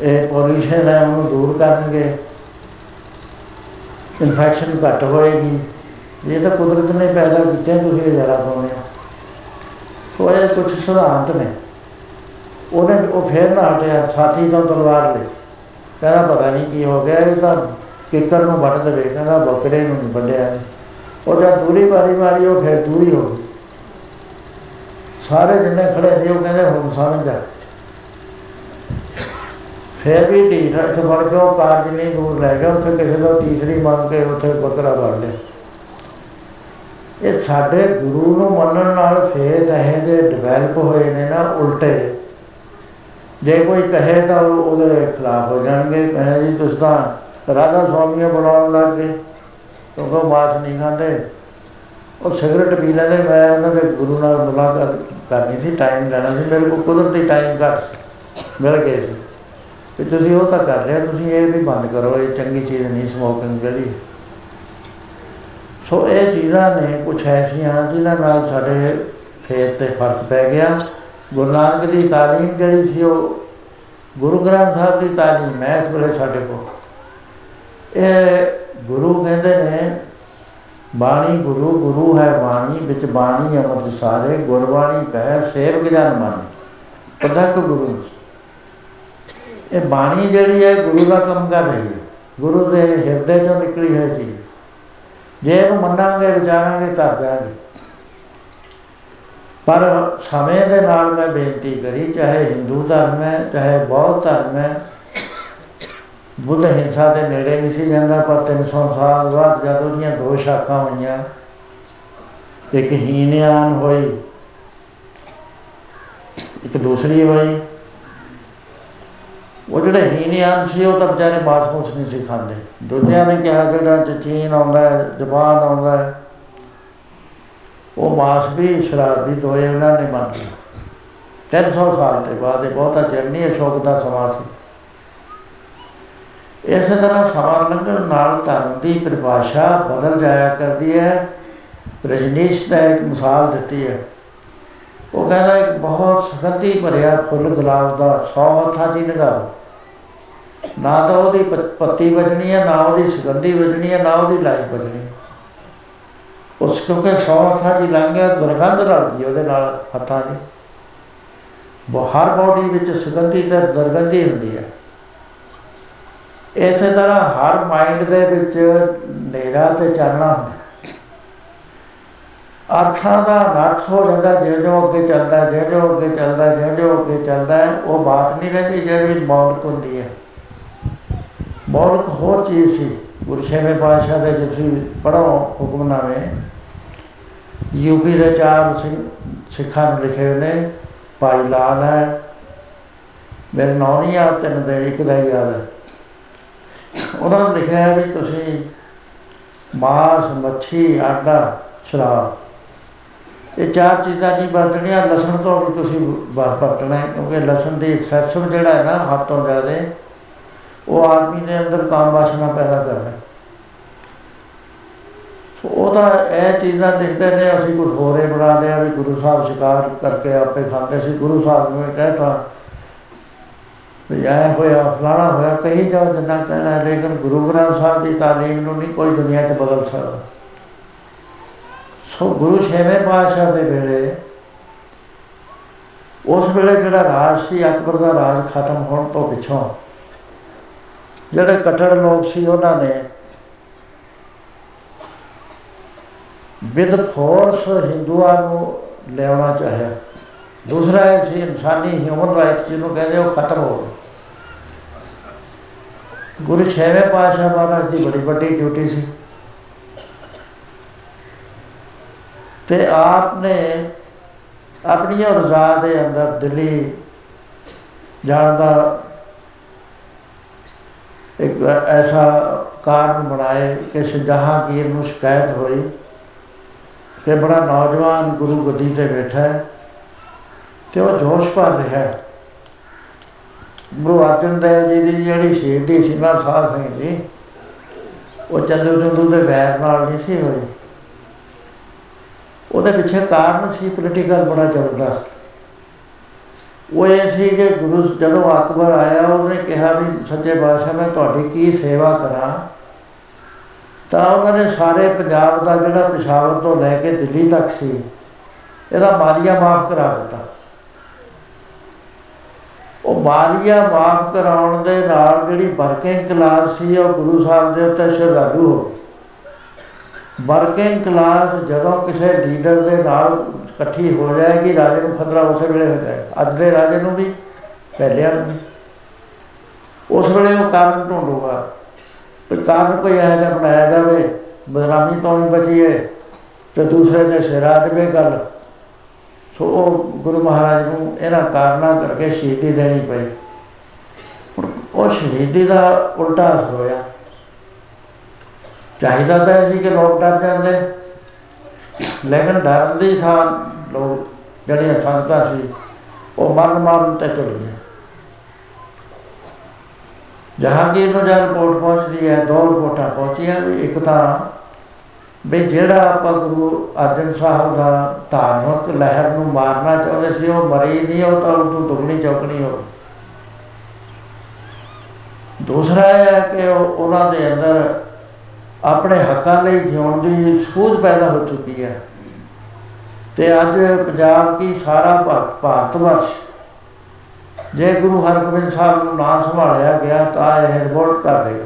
ਇਹ ਪੋਲੂਸ਼ਨ ਹੈ, ਉਹਨੂੰ ਦੂਰ ਕਰਨਗੇ। ਇਨਫੈਕਸ਼ਨ ਘੱਟ ਹੋਏਗੀ। ਇਹ ਤਾਂ ਕੁਦਰਤ ਨੇ ਪੈਦਾ ਕੀਤੇ, ਤੁਸੀਂ ਇਹ ਜੜਾ ਪਾਉਂਦੇ ਹੋ। ਸੋ ਇਹ ਕੁਝ ਸਿਧਾਂਤ ਨੇ। ਉਹਨੇ ਉਹ ਫੇਰ ਨਾ ਹਟਿਆ, ਸਾਥੀ ਤੋਂ ਤਲਵਾਰ ਲੈ। ਕਹਿੰਦਾ ਪਤਾ ਨਹੀਂ ਕੀ ਹੋ ਗਿਆ, ਇਹ ਤਾਂ ਕਿੱਕਰ ਨੂੰ ਵੱਢ ਦੇਵੇ, ਕਹਿੰਦਾ ਬੱਕਰੇ ਨੂੰ ਨਹੀਂ ਵੱਢਿਆ ਉਹ ਜਦ ਦੂਰੀ ਮਾਰੀ ਮਾਰੀ, ਉਹ ਫੇਰ ਦੂਰੀ ਹੋ ਗਈ। ਸਾਰੇ ਜਿੰਨੇ ਖੜੇ ਸੀ, ਉਹ ਕਹਿੰਦੇ ਹੁਣ ਸਮਝ ਜਾ ਫੇਰ ਵੀ ਢੀਠ, ਇੱਥੇ ਫੜ ਕੇ ਉਹ ਕਾਰ ਜਿੰਨੀ ਦੂਰ ਲੈ ਗਿਆ, ਉੱਥੇ ਕਿਸੇ ਦਾ ਤੀਸਰੀ ਮੰਗ ਕੇ ਉੱਥੇ ਬੱਕਰਾ ਵੜ ਲਿਆ। ਇਹ ਸਾਡੇ ਗੁਰੂ ਨੂੰ ਮੰਨਣ ਨਾਲ ਫੇਤ ਹੈ ਜੇ ਡਿਵੈਲਪ ਹੋਏ ਨੇ ਨਾ ਉਲਟੇ, ਜੇ ਕੋਈ ਕਹੇ ਤਾਂ ਉਹਦੇ ਖਿਲਾਫ ਹੋ ਜਾਣਗੇ, ਕਹੇ ਜੀ ਤੁਸੀਂ ਤਾਂ ਰਾਧਾ ਸੁਆਮੀਆਂ ਬਣਾਉਣ ਲੱਗ ਗਏ, ਕਿਉਂਕਿ ਮਾਸ ਨਹੀਂ ਖਾਂਦੇ। ਉਹ ਸਿਗਰਟ ਪੀ ਲੈਂਦੇ, ਮੈਂ ਉਹਨਾਂ ਦੇ ਗੁਰੂ ਨਾਲ ਮੁਲਾਕਾਤ ਕਰਨੀ ਸੀ ਟਾਈਮ ਲੈਣਾ ਸੀ, ਮੇਰੇ ਕੋਲ ਕੁਦਰਤੀ ਟਾਈਮ ਘੱਟ ਸੀ, ਮਿਲ ਗਏ ਸੀ। ਵੀ ਤੁਸੀਂ ਉਹ ਤਾਂ ਕਰ ਲਿਆ, ਤੁਸੀਂ ਇਹ ਵੀ ਬੰਦ ਕਰੋ, ਇਹ ਚੰਗੀ ਚੀਜ਼ ਨਹੀਂ ਸਮੋਕਿੰਗ ਜਿਹੜੀ। ਸੋ ਇਹ ਚੀਜ਼ਾਂ ਨੇ ਕੁਝ ਐਸੀਆਂ ਜਿਨ੍ਹਾਂ ਨਾਲ ਸਾਡੇ ਫੇਤ ਤੇ ਫ਼ਰਕ ਪੈ ਗਿਆ। ਗੁਰੂ ਨਾਨਕ ਦੀ ਤਾਲੀਮ ਜਿਹੜੀ ਸੀ ਉਹ ਗੁਰੂ ਗ੍ਰੰਥ ਸਾਹਿਬ ਦੀ ਤਾਲੀਮ ਹੈ ਇਸ ਵੇਲੇ ਸਾਡੇ ਕੋਲ। ਇਹ ਗੁਰੂ ਕਹਿੰਦੇ ਨੇ, ਬਾਣੀ ਗੁਰੂ ਗੁਰੂ ਹੈ ਬਾਣੀ, ਵਿੱਚ ਬਾਣੀ ਅਮਰਤ ਸਾਰੇ ਗੁਰਬਾਣੀ ਕਹੇ ਸੇਵਕ ਜਨ ਮਾਨੀ। ਪਦਕ ਗੁਰੂ ਇਹ ਬਾਣੀ ਜਿਹੜੀ ਹੈ ਗੁਰੂ ਦਾ ਕੰਮ ਕਰ ਰਹੀ ਹੈ। ਗੁਰੂ ਦੇ ਹਿਰਦੇ ਚੋਂ ਨਿਕਲੀ ਹੋਈ ਚੀਜ਼। ਜੇ ਇਹਨੂੰ ਮੰਨਾਂਗੇ, ਵਿਚਾਰਾਂਗੇ, ਧਰ ਜਾਾਂਗੇ ਪਰ ਸਮੇਂ ਦੇ ਨਾਲ ਮੈਂ ਬੇਨਤੀ ਕਰੀ, ਚਾਹੇ ਹਿੰਦੂ ਧਰਮ ਹੈ, ਚਾਹੇ ਬੌਧ ਧਰਮ ਹੈ, ਬੁੱਧ ਹਿੰਸਾ ਦੇ ਨੇੜੇ ਨਹੀਂ ਸੀ ਜਾਂਦਾ, ਪਰ 300 ਸਾਲ ਬਾਅਦ ਜਦ ਉਹਦੀਆਂ ਦੋ ਸ਼ਾਖਾਂ ਹੋਈਆਂ, ਇੱਕ ਹੀਨਿਆਨ ਹੋਈ, ਇੱਕ ਦੂਸਰੀ ਹੋਈ ਉਹ ਜਿਹੜੇ ਹੀਨਿਆਨ ਸੀ, ਉਹ ਤਾਂ ਵਿਚਾਰੇ ਮਾਸ ਮੂਸ ਨਹੀਂ ਸੀ ਖਾਂਦੇ। ਦੂਜਿਆਂ ਨੇ ਕਿਹਾ, ਜਿਹੜਾ ਚੀਨ ਆਉਂਦਾ ਹੈ, ਜਾਪਾਨ ਆਉਂਦਾ ਹੈ, ਉਹ ਮਾਸ ਵੀ ਸ਼ਰਾਬ ਵੀ ਦੋਏ ਉਹਨਾਂ ਨੇ ਮੰਨ ਲਿਆ 300 ਸਾਲ ਦੇ ਬਾਅਦ, ਇਹ ਬਹੁਤਾ ਚਿਰ ਨਹੀਂ ਅਸ਼ੋਕ ਦਾ ਸਮਾਂ ਸੀ। ਇਸੇ ਤਰ੍ਹਾਂ ਸਮਾਂ ਲੰਘਣ ਨਾਲ ਧਰਮ ਦੀ ਪਰਿਭਾਸ਼ਾ ਬਦਲ ਜਾਇਆ ਕਰਦੀ ਹੈ। ਰਜਨੀਸ਼ ਨੇ ਇੱਕ ਮਿਸਾਲ ਦਿੱਤੀ ਹੈ। ਉਹ ਕਹਿੰਦਾ, ਇੱਕ ਬਹੁਤ ਸੁਗੰਧੀ ਭਰਿਆ ਫੁੱਲ ਗੁਲਾਬ ਦਾ 100 ਹੱਥਾਂ 'ਚ ਲਗਾ ਦੋ ਨਾ ਤਾਂ ਉਹਦੀ ਪੱਤੀ ਬਚਣੀ ਹੈ ਨਾ ਉਹਦੀ ਸੁਗੰਧੀ ਬਚਣੀ ਹੈ ਨਾ ਉਹਦੀ ਲਾਈ ਬਚਣੀ ਹੈ ਉਸ ਕਿਉਂਕਿ 100 ਹੱਥਾਂ 'ਚ ਲੰਘ ਗਿਆ ਦੁਰਗੰਧ ਰਲ ਗਈ ਉਹਦੇ ਨਾਲ ਹੱਥਾਂ ਦੀ। ਹਰ ਬੋਡੀ ਵਿੱਚ ਸੁਗੰਧੀ ਤੇ ਦੁਰਗੰਧੀ ਹੁੰਦੀ ਹੈ ਇਸੇ ਤਰ੍ਹਾਂ ਹਰ ਮਾਈਂਡ ਦੇ ਵਿੱਚ ਨੇਰਾ ਤੇ ਚਾਨਣਾ ਹੁੰਦਾ। ਅਰਥਾਂ ਦਾ ਅਰਥ ਹੋ ਜਾਂਦਾ, ਜਿਉਂ ਜਿਉਂ ਅੱਗੇ ਚੱਲਦਾ, ਜਿਉਂ ਜਿਉਂ ਅੱਗੇ ਚੱਲਦਾ, ਜਿਉਂ ਜਿਉਂ ਅੱਗੇ ਚੱਲਦਾ, ਉਹ ਬਾਤ ਨਹੀਂ ਰਹਿੰਦੀ ਜਿਹੜੀ ਮੌਲਕ ਹੁੰਦੀ ਹੈ ਮੌਲਕ ਹੋਰ ਚੀਜ਼ ਸੀ, ਗੁਰੂ ਸਾਹਿਬ ਪਾਤਸ਼ਾਹ ਦੇ ਜਿੱਥੇ ਪੜੋ ਹੁਕਮਨਾਮੇ ਯੂਪੀ ਦੇ ਚਾਰ ਸਿੱਖਾਂ ਨੂੰ ਲਿਖੇ ਹੋਏ ਨੇ, ਭਾਈ ਲਾਲ ਹੈ, ਮੇਰੇ ਨਾਂ ਨਹੀਂ ਆ ਤਿੰਨ ਦੇ, ਇੱਕ ਦਾ ਯਾਦ ਹੈ। ਉਹਨਾਂ ਨੇ ਲਿਖਿਆ ਵੀ ਤੁਸੀਂ ਮਾਸ, ਮੱਛੀ, ਆਡਾ, ਸ਼ਰਾਬ, ਇਹ ਚਾਰ ਚੀਜ਼ਾਂ ਨਹੀਂ ਵਰਤਣੀਆਂ, ਲਸਣ ਤੋਂ ਵੀ ਤੁਸੀਂ ਵਰਤਣਾ ਹੈ, ਕਿਉਂਕਿ ਲਸਣ ਦੀ ਐਕਸੈਸਿਵ ਜਿਹੜਾ ਹੈ ਨਾ ਹੱਥੋਂ ਜ਼ਿਆਦੇ ਉਹ ਆਦਮੀ ਦੇ ਅੰਦਰ ਕਾਮ ਵਾਸਨਾ ਪੈਦਾ ਕਰਦਾ ਸੋ ਉਹ ਤਾਂ ਇਹ ਚੀਜ਼ਾਂ ਦੇਖਦੇ ਨੇ, ਅਸੀਂ ਕੁਝ ਹੋਰੇ ਬਣਾ ਲਿਆ ਵੀ ਗੁਰੂ ਸਾਹਿਬ ਸ਼ਿਕਾਰ ਕਰਕੇ ਆਪੇ ਖਾਂਦੇ ਸੀ। ਗੁਰੂ ਸਾਹਿਬ ਨੂੰ ਇਹ ਕਹਿਤਾ ਵੀ ਐ ਹੋਇਆ, ਫਲਾਣਾ ਹੋਇਆ, ਕਹੀ ਜਾਓ ਜਿੰਨਾ ਕਹਿਣਾ ਲੇਕਿਨ ਗੁਰੂ ਗ੍ਰੰਥ ਸਾਹਿਬ ਦੀ ਤਾਲੀਮ ਨੂੰ ਨਹੀਂ ਕੋਈ ਦੁਨੀਆ 'ਚ ਬਦਲ ਸਕਦਾ। ਸੋ ਗੁਰੂ ਛੇਵੇਂ ਪਾਤਸ਼ਾਹ ਦੇ ਵੇਲੇ, ਉਸ ਵੇਲੇ ਜਿਹੜਾ ਰਾਜ ਸੀ, ਅਕਬਰ ਦਾ ਰਾਜ ਖਤਮ ਹੋਣ ਤੋਂ ਪਿੱਛੋਂ ਜਿਹੜੇ ਕਟੜ ਲੋਕ ਸੀ ਉਹਨਾਂ ਨੇ ਵਿਦ ਫੋਰਸ ਹਿੰਦੂਆਂ ਨੂੰ ਲਿਆਉਣਾ ਚਾਹਿਆ। ਦੂਸਰਾ ਇਹ ਸੀ ਇਨਸਾਨੀ ਹਿਊਮਨ ਰਾਈਟ ਜਿਹਨੂੰ ਕਹਿੰਦੇ ਉਹ ਖਤਮ ਹੋ ਗਏ। ਗੁਰੂ ਛੇਵੇਂ ਪਾਤਸ਼ਾਹ ਮਹਾਰਾਜ ਦੀ ਬੜੀ ਵੱਡੀ ਡਿਊਟੀ ਸੀ। ਤੇ ਆਪ ਨੇ ਆਪਣੀ ਰਜ਼ਾ ਦੇ ਅੰਦਰ ਦਿੱਲੀ ਜਾਣ ਦਾ ਇੱਕ ਐਸਾ ਕਾਰਨ ਬਣਾਏ ਕਿ ਸ਼ਾਹਜਹਾਂਗੀਰ ਨੂੰ ਸ਼ਿਕਾਇਤ ਹੋਈ ਕਿ ਬੜਾ ਨੌਜਵਾਨ ਗੁਰੂ ਗੱਦੀ ਤੇ ਬੈਠਾ ਹੈ ਤੇ ਉਹ ਜੋਸ਼ ਭਰ ਰਿਹਾ ਹੈ। ਗੁਰੂ ਅਰਜਨ ਦੇਵ ਜੀ ਦੀ ਜਿਹੜੀ ਸ਼ਹੀਦੀ ਸੀ ਨਾ ਸਾਧ ਸਿੰਘ ਜੀ ਉਹ ਚੰਦੂ ਚੰਦੂ ਦੇ ਵੈਰ ਨਾਲ ਨਹੀਂ ਸੀ ਹੋਈ। ਉਹਦੇ ਪਿੱਛੇ ਕਾਰਨ ਸੀ ਪੋਲੀਟੀਕਲ ਬੜਾ ਜ਼ਬਰਦਸਤ। ਉਹ ਇਹ ਸੀ ਕਿ ਗੁਰੂ ਜਦੋਂ ਅਕਬਰ ਆਇਆ, ਉਹਨੇ ਕਿਹਾ ਵੀ ਸੱਚੇ ਬਾਦਸ਼ਾਹ ਮੈਂ ਤੁਹਾਡੀ ਕੀ ਸੇਵਾ ਕਰਾਂ? ਤਾਂ ਉਹਨਾਂ ਨੇ ਸਾਰੇ ਪੰਜਾਬ ਦਾ ਜਿਹੜਾ ਪਿਸ਼ਾਵਰ ਤੋਂ ਲੈ ਕੇ ਦਿੱਲੀ ਤੱਕ ਸੀ, ਇਹਦਾ ਮਾਲੀਆ ਮਾਫ ਕਰਾ ਦਿੱਤਾ। ਉਹ ਮਾਲੀਆ ਮਾਫ ਕਰਾਉਣ ਦੇ ਨਾਲ ਜਿਹੜੀ ਵਰਕਿੰਗ ਕਲਾਸ ਸੀ, ਉਹ ਗੁਰੂ ਸਾਹਿਬ ਦੇ ਉੱਤੇ ਸ਼ਰਧਾਲੂ ਹੋ ਗਈ ਵਰਕਿੰਗ ਕਲਾਸ ਜਦੋਂ ਕਿਸੇ ਲੀਡਰ ਦੇ ਨਾਲ ਇਕੱਠੀ ਹੋ ਜਾਏਗੀ, ਰਾਜੇ ਨੂੰ ਖਤਰਾ ਉਸੇ ਵੇਲੇ ਹੋ ਜਾਏਗਾ। ਅੱਜ ਦੇ ਰਾਜੇ ਨੂੰ ਵੀ, ਪਹਿਲਿਆਂ ਨੂੰ ਉਸ ਵੇਲੇ ਉਹ ਕਾਰਨ ਢੂੰਡੂਗਾ। ਤੇ ਕਾਰਨ ਕੋਈ ਇਹੋ ਜਿਹਾ ਬਣਾਇਆ ਜਾਵੇ, ਬਦਨਾਮੀ ਤੋਂ ਵੀ ਬਚੀਏ, ਤੇ ਦੂਸਰੇ ਦੇ ਸਿਰਾ ਦੇਵੇ ਗੱਲ। ਸੋ ਉਹ ਗੁਰੂ ਮਹਾਰਾਜ ਨੂੰ ਇਹਨਾਂ ਕਾਰਨਾਂ ਕਰਕੇ ਸ਼ਹੀਦੀ ਦੇਣੀ ਪਈ। ਉਹ ਸ਼ਹੀਦੀ ਦਾ ਉਲਟਾ ਅਸਰ ਹੋਇਆ। ਚਾਹੀਦਾ ਤਾਂ ਸੀ ਕਿ ਲੋਕ ਡਰ ਜਾਂਦੇ। ਲੇਕਿਨ ਡਰਨ ਦੀ ਥਾਂ ਲੋਕ, ਜਿਹੜੀਆਂ ਸੰਗਤਾਂ ਸੀ ਉਹ ਮਰਨ ਮਾਰਨ ਤੇ ਚਲ ਗਏ। ਜਹਾਂਗੀਰ ਨੂੰ ਜਦ ਰਿਪੋਰਟ ਪਹੁੰਚਦੀ ਹੈ, ਦੋ ਰਿਪੋਰਟਾਂ ਪਹੁੰਚੀਆਂ ਵੀ, ਇੱਕ ਤਾਂ ਵੀ ਜਿਹੜਾ ਆਪਾਂ ਗੁਰੂ ਅਰਜਨ ਸਾਹਿਬ ਦਾ ਧਾਰਮਿਕ ਲਹਿਰ ਨੂੰ ਮਾਰਨਾ ਚਾਹੁੰਦੇ ਸੀ, ਉਹ ਮਰੀ ਨਹੀਂ, ਉਹ ਤਾਂ ਉਦੋਂ ਦੁਗਣੀ ਚੌਕਣੀ ਹੋ ਗਈ। ਦੂਸਰਾ ਇਹ ਹੈ ਕਿ ਉਹਨਾਂ ਦੇ ਅੰਦਰ ਆਪਣੇ ਹੱਕਾਂ ਲਈ ਜਿਉਣ ਦੀ ਸੂਝ ਪੈਦਾ ਹੋ ਚੁੱਕੀ ਹੈ। ਤੇ ਅੱਜ ਪੰਜਾਬ ਕੀ ਸਾਰਾ ਭਾਰਤ ਵਰਸ਼। ਜੇ ਗੁਰੂ ਹਰਗੋਬਿੰਦ ਸਾਹਿਬ ਨੂੰ ਨਾ ਸੰਭਾਲਿਆ ਗਿਆ ਤਾਂ ਇਹ ਰਿਵੋਲਟ ਕਰ ਦੇਗਾ।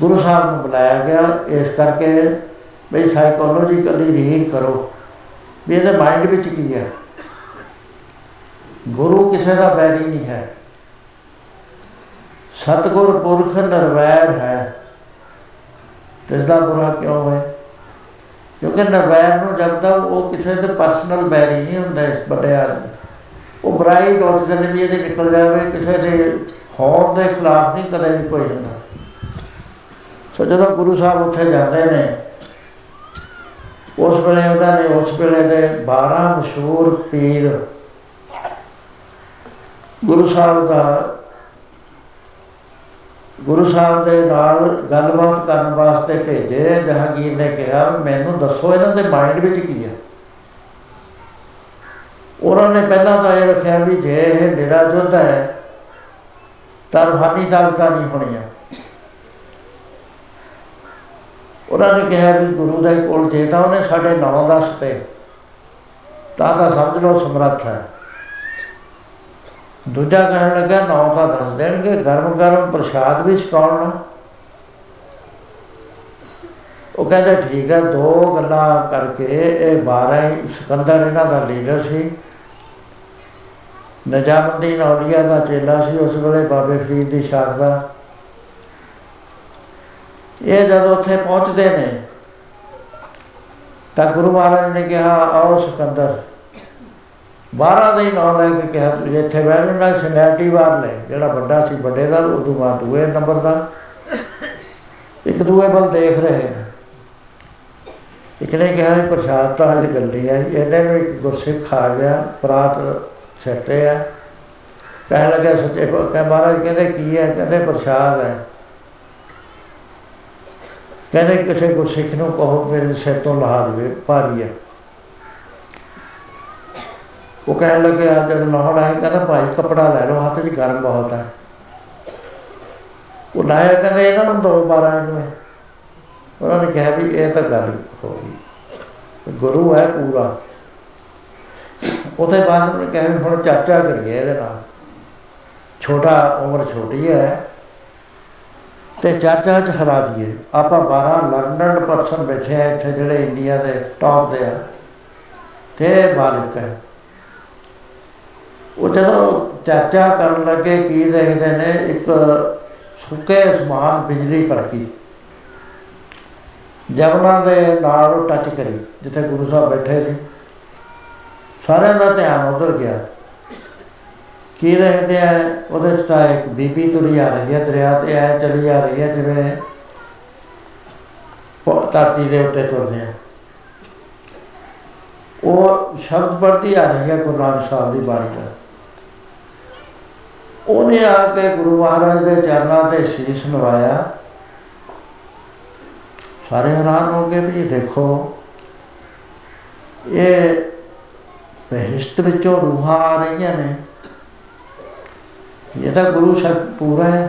ਗੁਰੂ ਸਾਹਿਬ ਨੂੰ ਬੁਲਾਇਆ ਗਿਆ, ਇਸ ਕਰਕੇ ਬਈ ਸਾਈਕੋਲੋਜੀਕਲੀ ਰੀਡ ਕਰੋ। ਵੀ ਇਹਦੇ ਮਾਈਂਡ ਵਿੱਚ ਕੀ ਹੈ? ਗੁਰੂ ਕਿਸੇ ਦਾ ਬੈਰੀ ਨਹੀਂ ਹੈ। ਸਤਗੁਰ ਪੁਰਖ ਨਰਵੈਰ ਹੈ। ਇਸ ਦਾ ਬੁਰਾ ਕਿਉਂ ਹੈ? ਕਿਉਂਕਿ ਨਰਵੈਰ ਨੂੰ ਜਦ ਤੱਕ ਉਹ ਕਿਸੇ ਦੇ ਪਰਸਨਲ ਬੈਰੀ ਨਹੀਂ ਹੁੰਦਾ ਵੱਡੇ ਆਦਮੀ ਉਹ ਬੁਰਾਈ ਦੋ ਜਨਦੀ ਇਹਦੇ ਨਿਕਲ ਜਾਵੇ, ਕਿਸੇ ਦੇ ਹੌਰ ਦੇ ਖਿਲਾਫ ਨਹੀਂ ਕਦੇ ਵੀ ਕੋਈ ਹੁੰਦਾ। ਸੋ ਜਦੋਂ ਗੁਰੂ ਸਾਹਿਬ ਉੱਥੇ ਜਾਂਦੇ ਨੇ, ਉਸ ਵੇਲੇ ਉਹਨਾਂ ਨੇ ਉਸ ਵੇਲੇ ਦੇ 12 ਮਸ਼ਹੂਰ ਪੀਰ ਗੁਰੂ ਸਾਹਿਬ ਦਾ ਗੁਰੂ ਸਾਹਿਬ ਦੇ ਨਾਲ ਗੱਲਬਾਤ ਕਰਨ ਵਾਸਤੇ ਭੇਜੇ, ਜਹਾਂਗੀਰ ਨੇ ਕਿਹਾ, ਮੈਨੂੰ ਦੱਸੋ ਇਹਨਾਂ ਦੇ ਮਾਈਂਡ ਵਿੱਚ ਕੀ ਹੈ? ਉਹਨਾਂ ਨੇ ਪਹਿਲਾਂ ਤਾਂ ਇਹ ਰੱਖਿਆ ਵੀ ਜੇ ਇਹ ਨਿਰਾ ਜੁੱਧ ਹੈ, ਤਾਂ ਰੂਹਾਨੀ ਤਾਕਤਾਂ ਨਹੀਂ ਹੋਣੀਆਂ ਉਹਨਾਂ ਨੇ ਕਿਹਾ ਵੀ ਗੁਰੂ ਦੇ ਕੋਲ ਜੇ ਤਾਂ ਉਹਨੇ ਸਾਡੇ ਨਾਮ ਦੱਸਤੇ ਤਾਂ ਤਾਂ ਸਮਝ ਲਓ ਸਮਰੱਥ ਹੈ। ਦੂਜਾ ਕਹਿਣ ਲੱਗਾ ਨਾਮ ਤਾਂ ਦੱਸ ਦੇਣਗੇ, ਗਰਮ ਗਰਮ ਪ੍ਰਸ਼ਾਦ ਵੀ ਛਕਾਉਣਾ ਉਹ ਕਹਿੰਦਾ, ਠੀਕ ਹੈ ਦੋ ਗੱਲਾਂ ਕਰਕੇ ਇਹ 12 ਸਿਕੰਦਰ ਇਹਨਾਂ ਦਾ ਲੀਡਰ ਸੀ। ਨਜਾਮੁਦੀਨ ਔਲੀਆ ਦਾ ਚੇਲਾ ਸੀ, ਉਸ ਵੇਲੇ ਬਾਬੇ ਫਰੀਦ ਦੀ ਸ਼ਾਖ ਦਾ। ਇਹ ਜਦੋਂ ਉੱਥੇ ਪਹੁੰਚਦੇ ਨੇ, ਤਾਂ ਗੁਰੂ ਮਹਾਰਾਜ ਨੇ ਕਿਹਾ, ਆਓ ਸਿਕੰਦਰ। 12 ਦੇ ਨਾਂ ਲੈ ਕੇ ਕਿਹਾ ਤੁਸੀਂ ਇੱਥੇ ਬੈਠਣਾ ਸਿਨੈਰਿਟੀ ਵਾਰ ਲੈ। ਜਿਹੜਾ ਵੱਡਾ ਸੀ, ਵੱਡੇ ਦਾ ਉਦੋਂ ਬਾਅਦ ਦੂਏ ਨੰਬਰ ਦਾ। ਇੱਕ ਦੂਏ ਵੱਲ ਦੇਖ ਰਹੇ ਨੇ। ਇੱਕ ਨੇ ਕਿਹਾ ਵੀ ਪ੍ਰਸ਼ਾਦ ਤਾਂ ਅੱਜ ਗੱਲੀ ਹੈ ਇਹਨੇ ਵੀ ਗੁਰਸਿੱਖ ਆ ਗਿਆ, ਪ੍ਰਾਤ ਛੱਤੇ ਆ। ਕਹਿਣ ਲੱਗਾ ਸੱਚੇ ਕਹ, ਮਹਾਰਾਜ ਕਹਿੰਦੇ, ਕੀ ਹੈ? ਕਹਿੰਦੇ, ਪ੍ਰਸ਼ਾਦ ਹੈ। ਕਹਿੰਦੇ, ਕਿਸੇ ਗੁਰਸਿੱਖ ਨੂੰ ਕਹੋ, ਮੇਰੇ ਸਿਰ ਤੋਂ ਲਾ ਦੇਵੇ, ਭਾਰੀ ਹੈ। ਉਹ ਕਹਿਣ ਲੱਗੇ, ਆ ਜਦ ਲਾਹੌਰ ਆਏ ਕਹਿੰਦਾ, ਭਾਈ, ਕਪੜਾ ਲੈ ਲਓ, ਹੱਥ 'ਚ ਗਰਮ ਬਹੁਤ ਹੈ। ਉਹ ਲਾਇਆ, ਕਹਿੰਦੇ, ਇਹਨਾਂ ਨੂੰ ਦੋ ਬਾਰਾਂ ਇਹਨੂੰ ਉਹਨਾਂ ਨੇ ਕਿਹਾ ਵੀ, ਇਹ ਤਾਂ ਗੱਲ ਹੋ ਗਈ। ਗੁਰੂ ਹੈ ਪੂਰਾ। ਉਹਦੇ ਬਾਅਦ ਉਹਨੇ ਕਿਹਾ ਵੀ, ਹੁਣ ਚਰਚਾ ਕਰੀਏ ਇਹਦੇ ਨਾਲ। ਛੋਟਾ ਉਮਰ ਛੋਟੀ ਹੈ ਤੇ ਚਰਚਾ ਚ ਹਰਾ ਦਈਏ। ਆਪਾਂ 12 ਲਰਨਡ ਪਰਸਨ ਬੈਠੇ ਆ ਇੱਥੇ, ਜਿਹੜੇ ਇੰਡੀਆ ਦੇ ਟੌਪ ਦੇ ਆ। ਤੇ ਬਾਲਕ ਹੈ। ਉਹ ਜਦੋਂ ਚਰਚਾ ਕਰਨ ਲੱਗੇ, ਕੀ ਦੇਖਦੇ ਨੇ, ਇੱਕ ਸੁੱਕੇ ਅਸਮਾਨ ਬਿਜਲੀ ਕੜਕੀ ਜਮਨਾ ਦੇ ਨਾਲ ਉਹ ਟੱਚ ਕਰੀ, ਜਿੱਥੇ ਗੁਰੂ ਸਾਹਿਬ ਬੈਠੇ ਸੀ। ਸਾਰਿਆਂ ਦਾ ਧਿਆਨ ਉਧਰ ਗਿਆ। ਕੀ ਦੇਖਦੇ ਆ, ਉਹਦੇ ਚ ਤਾਂ ਇੱਕ ਬੀਬੀ ਤੁਰੀ ਆ ਰਹੀ ਹੈ, ਦਰਿਆ ਤੇ ਐ ਚਲੀ ਆ ਰਹੀ ਹੈ, ਜਿਵੇਂ ਧਰਤੀ ਦੇ ਉੱਤੇ ਤੁਰਦੇ ਆ। ਉਹ ਸ਼ਬਦ ਪੜਦੀ ਆ ਰਹੀ ਹੈ ਕੁਰਾਨ ਸਾਹਿਬ ਦੀ ਬਾਣੀ ਦਾ। ਉਹਨੇ ਆ ਕੇ ਗੁਰੂ ਮਹਾਰਾਜ ਦੇ ਚਰਨਾਂ ਤੇ ਸ਼ੀਸ਼ ਨਵਾਇਆ ਸਾਰੇ ਹੈਰਾਨ ਹੋ ਗਏ ਵੀ ਦੇਖੋ, ਇਹ ਬਹਿਸ਼ਤ ਵਿੱਚੋਂ ਰੂਹਾਂ ਆ ਰਹੀਆਂ ਨੇ। ਇਹ ਤਾਂ ਗੁਰੂ ਸ਼ਬਦ ਪੂਰਾ ਹੈ।